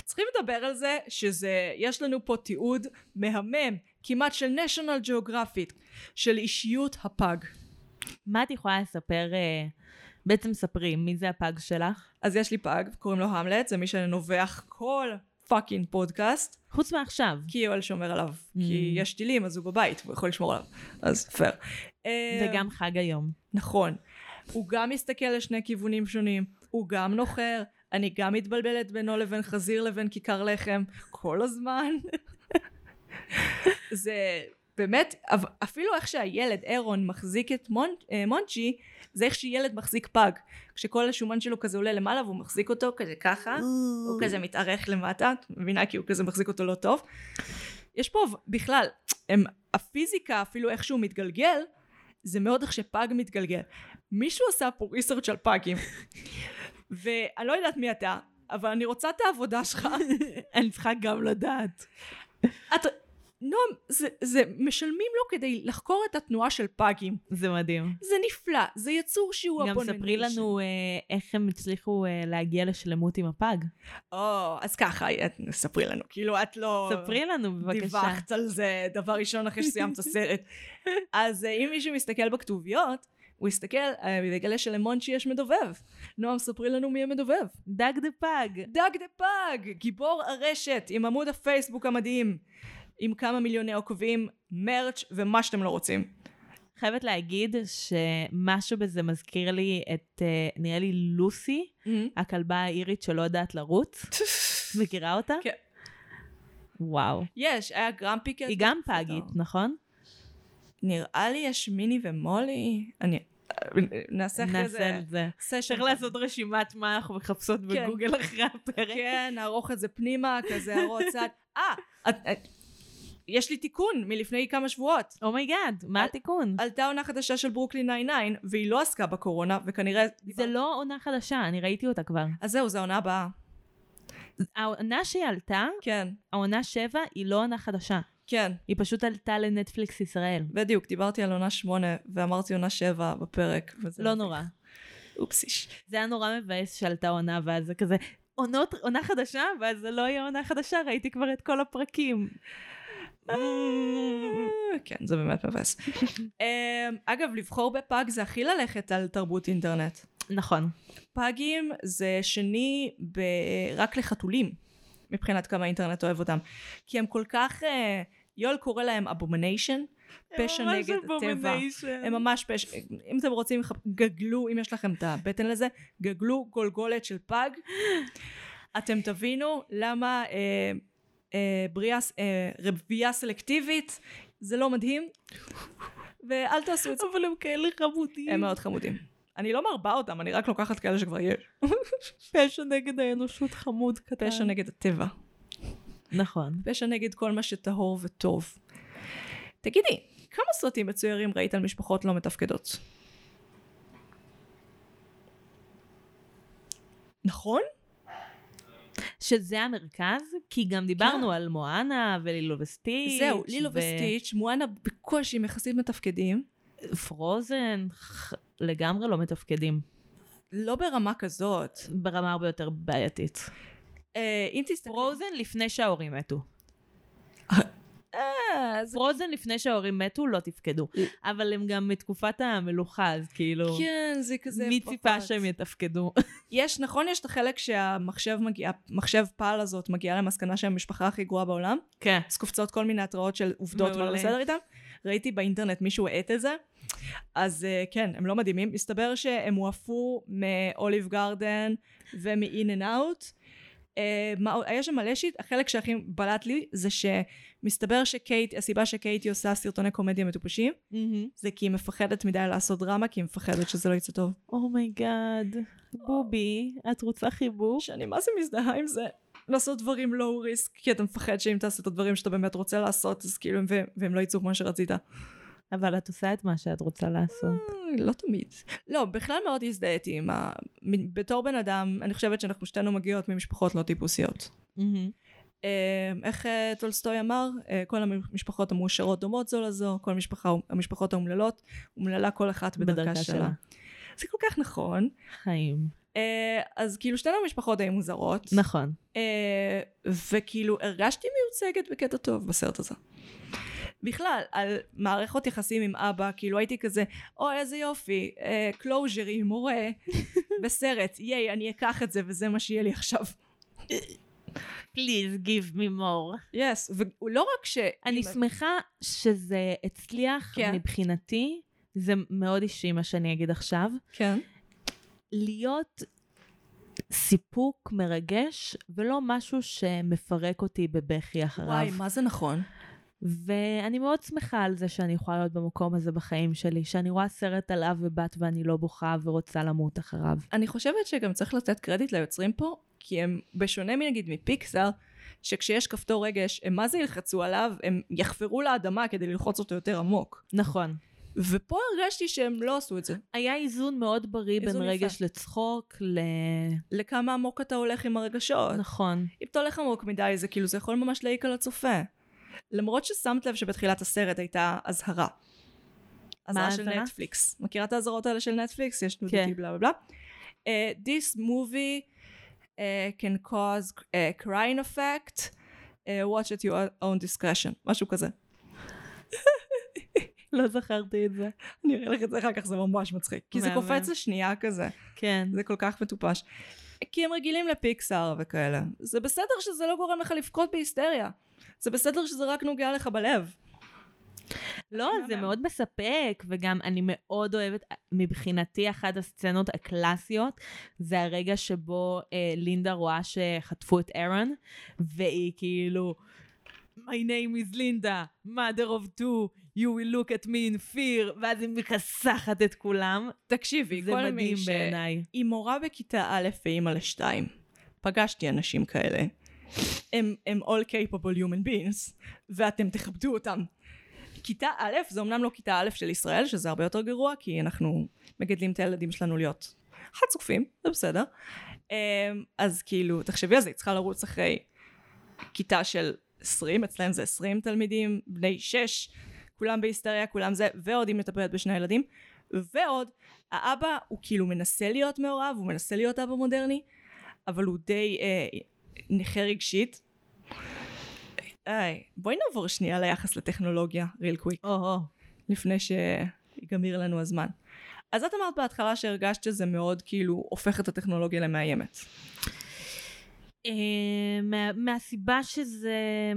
צריכים לדבר על זה שזה, יש לנו פה תיעוד מהמם, כמעט של national geographic, של אישיות הפג. מה את יכולה לספר, אה, בעצם ספרי, מי זה הפג שלך? אז יש לי פג, קוראים לו המלט, זה מי שנובח כל fucking פודקאסט, חוץ מעכשיו. כי יואל שומר עליו. Mm. כי יש טילים, אז הוא בבית, הוא יכול לשמור עליו. אז פייר. אה, וגם חג היום. נכון. הוא גם מסתכל לשני כיוונים שונים, הוא גם נוחר, אני גם מתבלבלת בינו לבין חזיר לבין כיכר לחם כל הזמן. זה באמת, אפילו איך שהילד, אירון, מחזיק את מונ, אה, מונצ'י, זה איך שילד מחזיק פג. כשכל השומן שלו כזה עולה למעלה והוא מחזיק אותו כזה ככה, הוא כזה מתארך למטה, את מבינה? כי הוא כזה מחזיק אותו לא טוב. יש פה בכלל, הם, הפיזיקה אפילו איך שהוא מתגלגל, זה מאוד איך שפג מתגלגל. מישהו עשה פה ריסרצ' על פגים. ואני לא יודעת מי אתה, אבל אני רוצה את העבודה שלך. אני צריכה גם לדעת. את... נועם, זה, זה משלמים לו כדי לחקור את התנועה של פגים. זה מדהים. זה נפלא, זה יצור שהוא גם abomination. ספרי לנו אה, איך הם הצליחו אה, להגיע לשלמות עם הפג. או, אז ככה, את- ספרי לנו. כאילו, את לא... ספרי לנו בבקשה. דיווחת על זה דבר ראשון אחרי שסיימת הסרט. אז אה, אם מישהו מסתכל בכתוביות, הוא יסתכל אה, ויגלה שלמונצ'י יש מדובב. נועם, ספרי לנו מי המדובב. Doug the Pug. Doug the Pug, גיבור הרשת, עם עמוד הפייסבוק המדהים, עם כמה מיליוני עוקבים, מרץ' ומה שאתם לא רוצים. חייבת להגיד שמשהו בזה מזכיר לי את, אה, נראה לי לוסי, הכלבה האירית שלא יודעת לרוץ. מכירה אותה? כן. וואו. יש, היה גרמפי כזה. היא גם פגית, נכון? נראה לי יש מיני ומולי. אני... נעשה אחרי נעשה זה את זה. צריך לעשות רשימת מה אנחנו מחפשות כן. בגוגל אחרי הפרק. כן, נערוך את זה פנימה, כזה הערות צד. אה, יש לי תיקון מלפני כמה שבועות. oh my god, מה על- התיקון? עלתה עונה חדשה של ברוקלין 99, והיא לא עסקה בקורונה, וכנראה... זה לא עונה חדשה, אני ראיתי אותה כבר. אז זהו, זו העונה הבאה. העונה שהיא עלתה, כן, העונה 7, היא לא עונה חדשה. כן, היא פשוט עלתה לנטפליקס ישראל. בדיוק, דיברתי על עונה שמונה, ואמרתי עונה שבע בפרק. וזה לא. נורא. oopsies. זה היה נורא מבאס שעלתה עונה, ואז זה כזה, עונות, עונה חדשה, ואז זה לא יהיה עונה חדשה, ראיתי כבר את כל הפרקים. כן, זה באמת מבאס. אמ, אגב, לבחור בפאג זה הכי ללכת על תרבות אינטרנט. נכון. פאגים זה שני ב... רק לחתולים, מבחינת כמה האינטרנט אוהב אותם. כי הם כל כך... אה, יואל קורא להם abomination, פשע נגד הטבע. הם ממש פשע, אם אתם רוצים, גגלו, אם יש לכם את הבטן לזה, גגלו גולגולת של פג. אתם תבינו למה אה, אה, בריאה, אה, רבייה סלקטיבית זה לא מדהים, ואל תעשו את זה. אבל הם כאלה חמודים. הם מאוד חמודים. אני לא מרבה אותם, אני רק לוקחת כאלה שכבר יש. פשע נגד האנושות חמוד קטן. פשע נגד הטבע. נכון. פשע נגד כל מה שטהור וטוב. תגידי, כמה סרטים מצוירים ראית על משפחות לא מתפקדות? נכון? שזה המרכז, כי גם דיברנו על מואנה ולילו וסטיץ'. זהו, לילו ו- וסטיץ', מואנה בקושי יחסית מתפקדים. פרוזן ח- לגמרי לא מתפקדים. לא ברמה כזאת. ברמה הרבה יותר בעייתית. אה, אם תסתכלי... פרוזן לפני שההורים מתו. אה, אז... פרוזן לפני שההורים מתו לא תפקדו. אבל הם גם מתקופת המלוכה, אז כאילו... כן, זה כזה... מי ציפה. שהם יתפקדו? יש, נכון, יש את החלק שהמחשב מגיע, המחשב פעל הזאת מגיעה למסקנה שהם המשפחה הכי גרועה בעולם. כן. אז קופצות כל מיני התראות של עובדות מה לא. בסדר איתם. ראיתי באינטרנט מישהו האט את זה. אז uh, כן, הם לא מדהימים. מסתבר שהם הועפו מאוליב גרדן ומ-in and out. מה, היה שם מלא shit, החלק שהכי בלט לי זה שמסתבר שקייט, הסיבה שקייטי עושה סרטוני קומדיה מטופשים, זה כי היא מפחדת מדי לעשות דרמה, כי היא מפחדת שזה לא יצא טוב. oh my God. בובי, את רוצה חיבוק? שאני מה זה מזדהה עם זה. לעשות דברים low risk, כי אתה מפחד שאם תעשה את הדברים שאתה באמת רוצה לעשות, אז כאילו, הם- והם, והם לא יצאו כמו שרצית. אבל את עושה את מה שאת רוצה לעשות. אה, לא תמיד. לא, בכלל מאוד הזדהיתי עם ה... בתור בן אדם, אני חושבת שאנחנו שתינו מגיעות ממשפחות לא טיפוסיות. אה, איך אה, טולסטוי אמר? אה, כל המשפחות המאושרות דומות זו לזו, כל משפחה, המשפחות האומללות, אומללה כל אחת בדרכה, שלה. זה כל כך נכון. חיים. אה, אז כאילו שתינו המשפחות די מוזרות. נכון. אה, וכאילו הרגשתי מיוצגת בקטע טוב בסרט הזה. בכלל, על מערכות יחסים עם אבא, כאילו הייתי כזה, אוי איזה יופי, closure עם הורה בסרט, ייי, אני אקח את זה וזה מה שיהיה לי עכשיו. Please give me more. Yes, ולא רק ש... אני שמחה שזה הצליח כן. מבחינתי, זה מאוד אישי מה שאני אגיד עכשיו, כן. להיות סיפוק מרגש ולא משהו שמפרק אותי בבכי אחריו. וואי, מה זה נכון? ואני מאוד שמחה על זה שאני יכולה להיות במקום הזה בחיים שלי, שאני רואה סרט על אב ובת ואני לא בוכה ורוצה למות אחריו. אני חושבת שגם צריך לתת קרדיט ליוצרים פה, כי הם, בשונה מנגיד מפיקסאר, שכשיש כפתור רגש, הם מה זה ילחצו עליו? הם יחפרו לאדמה כדי ללחוץ אותו יותר עמוק. נכון. ופה הרגשתי שהם לא עשו את זה. היה איזון מאוד בריא בין איזון רגש יפה. לצחוק ל... לכמה עמוק אתה הולך עם הרגשות. נכון. אם אתה הולך עמוק מדי, זה כאילו, זה יכול ממש להעיק על הצופה. למרות ששמת לב שבתחילת הסרט הייתה אזהרה. אזהרה של? נטפליקס. מכירה את האזהרות האלה של נטפליקס? יש כן. נודיטי בלה בלה בלה. Uh, this movie uh, can cause a crying effect. Uh, watch at your own discretion. משהו כזה. לא זכרתי את זה. אני אראה לך את זה אחר כך, זה ממש מצחיק. כי זה. קופץ לשנייה כזה. כן. זה כל כך מטופש. כי הם רגילים לפיקסאר וכאלה. זה בסדר שזה לא גורם לך לבכות בהיסטריה. זה בסדר שזה רק נוגע לך בלב. לא, זה מאוד מספק, וגם אני מאוד אוהבת, מבחינתי אחת הסצנות הקלאסיות, זה הרגע שבו אה, לינדה רואה שחטפו את אירון, והיא כאילו, My name is לינדה, mother of two, you will look at me in fear, ואז היא מכסחת את כולם. תקשיבי, זה כל מדהים מי בעיניי. שהיא מורה בכיתה א' ואימא לשתיים. פגשתי אנשים כאלה. הם, הם all capable human beings, ואתם תכבדו אותם. כיתה א', זה אמנם לא כיתה א' של ישראל, שזה הרבה יותר גרוע, כי אנחנו מגדלים את הילדים שלנו להיות חצופים, זה בסדר. אמ, אז כאילו, תחשבי על זה, היא צריכה לרוץ אחרי כיתה של 20, אצלם זה 20 תלמידים, בני 6, כולם בהיסטריה, כולם זה, ועוד היא מטפלת בשני ילדים, ועוד, האבא הוא כאילו מנסה להיות מעורב, הוא מנסה להיות אבא מודרני, אבל הוא די אה, נכה רגשית. איי, בואי נעבור שנייה ליחס לטכנולוגיה, real quick, או-הו. לפני שיגמר לנו הזמן. אז את אמרת בהתחלה שהרגשת שזה מאוד כאילו הופך את הטכנולוגיה למאיימת. אה, מה, מהסיבה שזה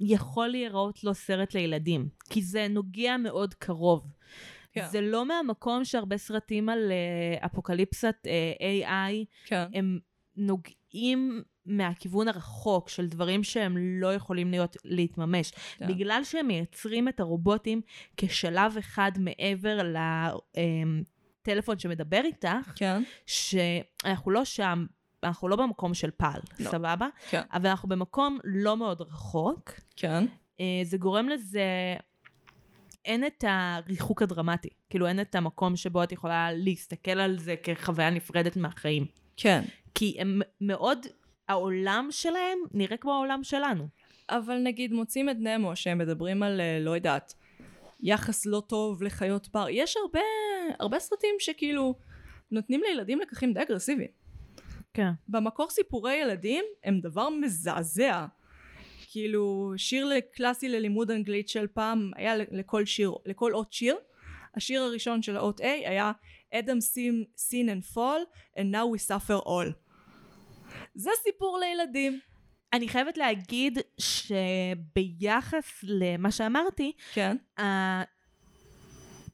יכול להיראות לא סרט לילדים, כי זה נוגע מאוד קרוב. כן. זה לא מהמקום שהרבה סרטים על uh, אפוקליפסת uh, AI, כן. הם נוגעים מהכיוון הרחוק של דברים שהם לא יכולים להיות, להתממש. כן. בגלל שהם מייצרים את הרובוטים כשלב אחד מעבר לטלפון שמדבר איתך, כן. שאנחנו לא שם, אנחנו לא במקום של פעל, לא. סבבה? כן. אבל אנחנו במקום לא מאוד רחוק. כן. אה, זה גורם לזה, אין את הריחוק הדרמטי. כאילו, אין את המקום שבו את יכולה להסתכל על זה כחוויה נפרדת מהחיים. כן. כי הם מאוד, העולם שלהם נראה כמו העולם שלנו. אבל נגיד מוצאים את נמו שהם מדברים על אה, לא יודעת יחס לא טוב לחיות בר יש הרבה הרבה סרטים שכאילו נותנים לילדים לקחים די אגרסיביים כן. במקור סיפורי ילדים הם דבר מזעזע כאילו שיר קלאסי ללימוד אנגלית של פעם היה לכל שיר לכל אות שיר השיר הראשון של האות A היה Adam sin, sin and fall and now we suffer all זה סיפור לילדים אני חייבת להגיד שביחס למה שאמרתי, כן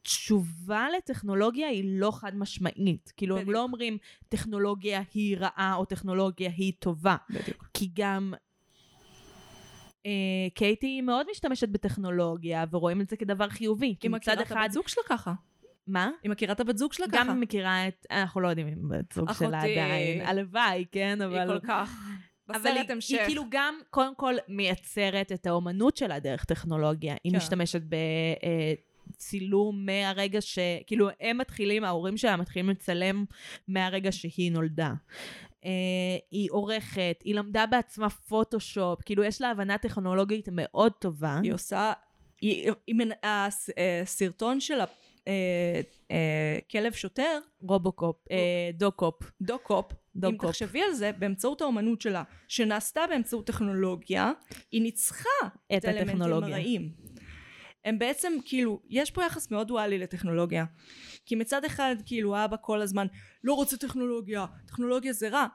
התשובה לטכנולוגיה היא לא חד משמעית. כאילו, הם בדיוק. לא אומרים טכנולוגיה היא רעה או טכנולוגיה היא טובה. בדיוק כי גם אה, קייטי מאוד משתמשת בטכנולוגיה, ורואים את זה כדבר חיובי. כי היא מצד מכירה את אחד... הבת זוג שלה ככה מה? היא מכירה את הבת זוג שלה ככה גם מכירה את... אנחנו לא יודעים אם בת זוג שלה. עדיין. הלוואי, כן, היא אבל... כל כך אבל בסרט היא, המשך היא כאילו גם, קודם כל, מייצרת את האומנות שלה דרך טכנולוגיה. היא כן. משתמשת בצילום מהרגע ש... כאילו, הם מתחילים, ההורים שלה מתחילים לצלם מהרגע שהיא נולדה. Uh, היא עורכת, היא למדה בעצמה פוטושופ, כאילו, יש לה הבנה טכנולוגית מאוד טובה. היא עושה היא, היא, מנ- הס- אה, הסרטון של הכלב שוטר רובוקופ, uh, Dog Cop. Dog Cop אם. תחשבי על זה באמצעות האומנות שלה שנעשתה באמצעות טכנולוגיה היא ניצחה את האלמנטים הטכנולוגיה. הרעים הם בעצם כאילו יש פה יחס מאוד דואלי לטכנולוגיה כי מצד אחד כאילו האבא כל הזמן לא רוצה טכנולוגיה טכנולוגיה זה רע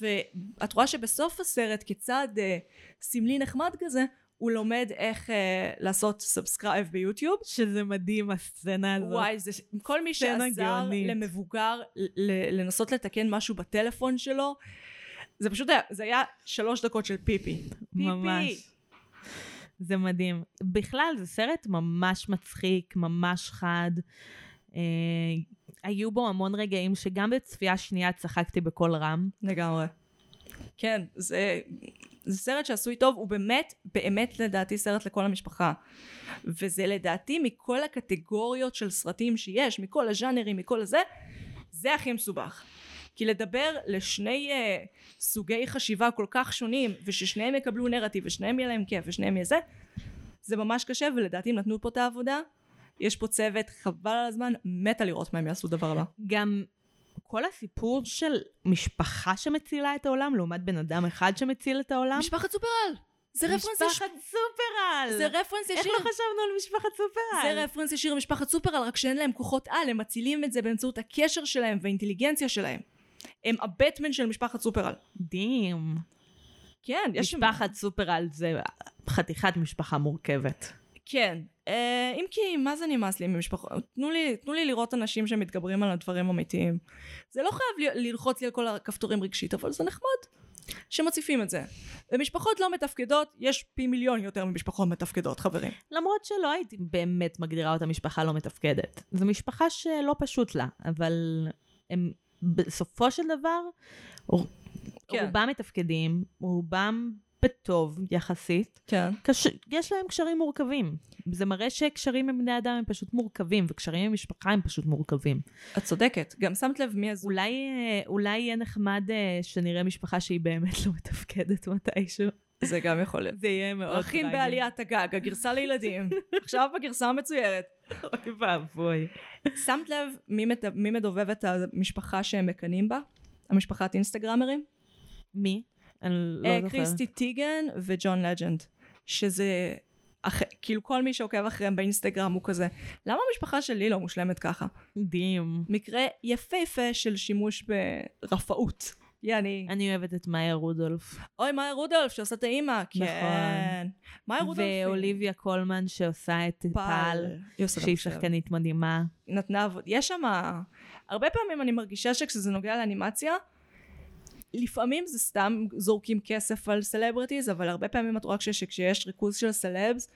ואת רואה שבסוף הסרט כצעד אה, סמלי נחמד כזה הוא לומד איך אה, לעשות subscribe ביוטיוב שזה מדהים, הסצנה הזאת. וואי זה כל מי שעזר גאונית. למבוגר ל- לנסות לתקן משהו בטלפון שלו זה פשוט היה זה היה שלוש דקות של פיפי פיפי ממש. זה מדהים. בכלל, זה סרט ממש מצחיק, ממש חד. אה, היו בו המון רגעים שגם בצפייה שנייה צחקתי בקול רם. לגמרי. כן, זה, זה סרט שעשוי טוב, הוא באמת, באמת לדעתי סרט לכל המשפחה. וזה לדעתי מכל הקטגוריות של סרטים שיש, מכל הז'אנרים, מכל הזה, זה הכי מסובך. כי לדבר לשני uh, סוגי חשיבה כל כך שונים, וששניהם יקבלו נרטיב, ושניהם יהיה להם כיף, ושניהם יהיה זה, זה ממש קשה, ולדעתי הם נתנו פה את העבודה. יש פה צוות, חבל על הזמן, מתה לראות מה הם יעשו דבר הבא. גם כל הסיפור של משפחה שמצילה את העולם, לעומת בן אדם אחד שמציל את העולם. משפחת סופרל! זה רפרנס ישיר. משפחת סופרל! זה רפרנס ישיר. איך לא חשבנו על משפחת סופרל? זה רפרנס ישיר למשפחת סופרל, רק שאין להם כוחות על, הם מצילים את זה באמצעות הקשר שלהם והאינטליגנציה שלהם. הם הבטמן של משפחת סופרל. מדהים. כן, יש... משפחת סופרל זה חתיכת משפחה מורכבת. כן. אה, אם כי, מה זה נמאס לי ממשפחות? תנו לי, תנו לי לראות אנשים שמתגברים על הדברים אמיתיים. זה לא חייב ללחוץ לי על כל הכפתורים רגשית, אבל זה נחמד שמציפים את זה. ומשפחות לא מתפקדות, יש פי מיליון יותר ממשפחות מתפקדות, חברים. למרות שלא הייתי באמת מגדירה אותה משפחה לא מתפקדת. זו משפחה שלא פשוט לה, אבל הם בסופו של דבר, כן. רובם מתפקדים, רובם בטוב יחסית. כן. קש... יש להם קשרים מורכבים. זה מראה שקשרים עם בני אדם הם פשוט מורכבים, וקשרים עם משפחה הם פשוט מורכבים. את צודקת. גם שמת לב מי הזוג. אולי, אה, אולי יהיה נחמד אה, שנראה משפחה שהיא באמת לא מתפקדת מתישהו. זה גם יכול להיות. זה יהיה מאוד פרחים בעליית הגג, הגרסה לילדים. עכשיו בגרסה המצוירת. אוי ואבוי. שמת לב מי, מת... מי מדובב את המשפחה שהם מקנאים בה? המשפחת אינסטגרמרים? מי? אני לא אה, זוכרת. קריסטי טיגן וג'ון לג'נד. שזה... אח... כאילו כל מי שעוקב אחריהם באינסטגרם הוא כזה, למה המשפחה שלי לא מושלמת ככה? מדהים. מקרה יפהפה של שימוש ברפאות. יעני, אני אוהבת את מאיה רודולף. אוי, מאיה רודולף שעושה את האימא. נכון. כן. מאיה רודולף. ואוליביה קולמן שעושה את עושה שהיא. שחקנית מדהימה. נתנה עבוד... יש שם... הרבה פעמים אני מרגישה שכשזה נוגע לאנימציה, לפעמים זה סתם זורקים כסף על celebrities, אבל הרבה פעמים את רואה כש- שכשיש ריכוז של סלבס,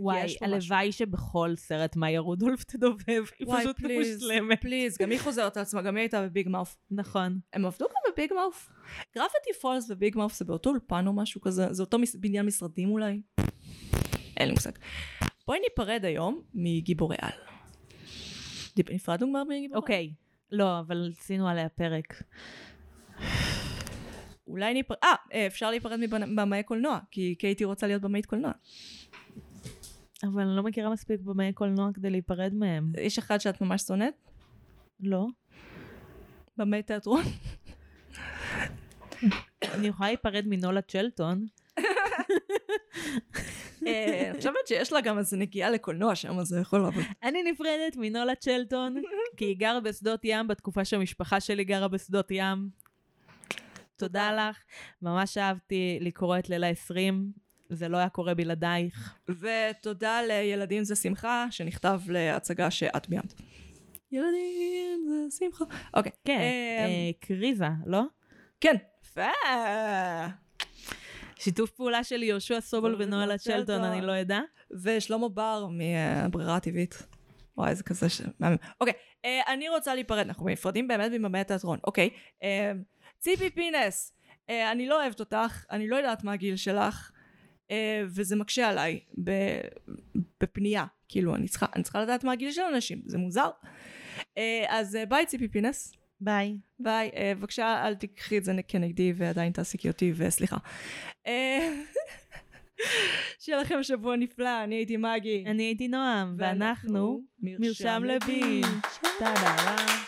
וואי. הלוואי שבכל סרט מאיה רודולף תדובב, היא פשוט please, מושלמת. please, גם היא חוזרת על עצמה, גם היא הייתה ב Big Mouth. נכון. הם עבדו גם ב Big Mouth? Gravity Falls ו Big Mouth זה באותו אולפן או משהו כזה? זה אותו מס- בניין משרדים אולי? אין לי מושג. בואי ניפרד היום מגיבורי על. נפרדנו כבר מגיבורי על? אוקיי. לא, אבל עשינו עליה פרק. אולי ניפרד... אה, אפשר להיפרד מבמאי קולנוע, כי קייטי רוצה להיות במאית קולנוע. אבל אני לא מכירה מספיק במאי קולנוע כדי להיפרד מהם. יש אחד שאת ממש שונאת? לא. במאי תיאטרון? אני יכולה להיפרד מנולה צ'לטון. אה, אני חושבת שיש לה גם איזה נגיעה לקולנוע שם, אז זה יכול לעבוד. אני נפרדת מנולה צ'לטון, כי היא גרה בשדות ים בתקופה שהמשפחה שלי גרה בשדות ים. תודה לך, ממש אהבתי לקרוא את לילה 20, זה לא היה קורה בלעדייך. ותודה לילדים זה שמחה, שנכתב להצגה שאת ביימת. ילדים זה שמחה. אוקיי. כן, אה, אה, קריזה, לא? כן. שיתוף פעולה של יהושע סובל ונואלה צ'לטון, אני לא אדע. ושלמה בר מהברירה הטבעית. וואי, זה כזה ש... אוקיי, אה, אני רוצה להיפרד, אנחנו נפרדים באמת ממאמי התיאטרון. אוקיי, אה, ציפי פינס, אה, אני לא אוהבת אותך, אני לא יודעת מה הגיל שלך, אה, וזה מקשה עליי ב- בפנייה. כאילו, אני צריכה, אני צריכה לדעת מה הגיל של אנשים, זה מוזר. אה, אז אה, ביי ציפי פינס. ביי. ביי, אה, בבקשה אל תיקחי את זה כנגדי ועדיין תעסיקי אותי וסליחה. אה, שיהיה לכם שבוע נפלא, אני הייתי מגי. אני הייתי נועם, ואנחנו מרשם מרשם לבינג'. טה-דה-דה.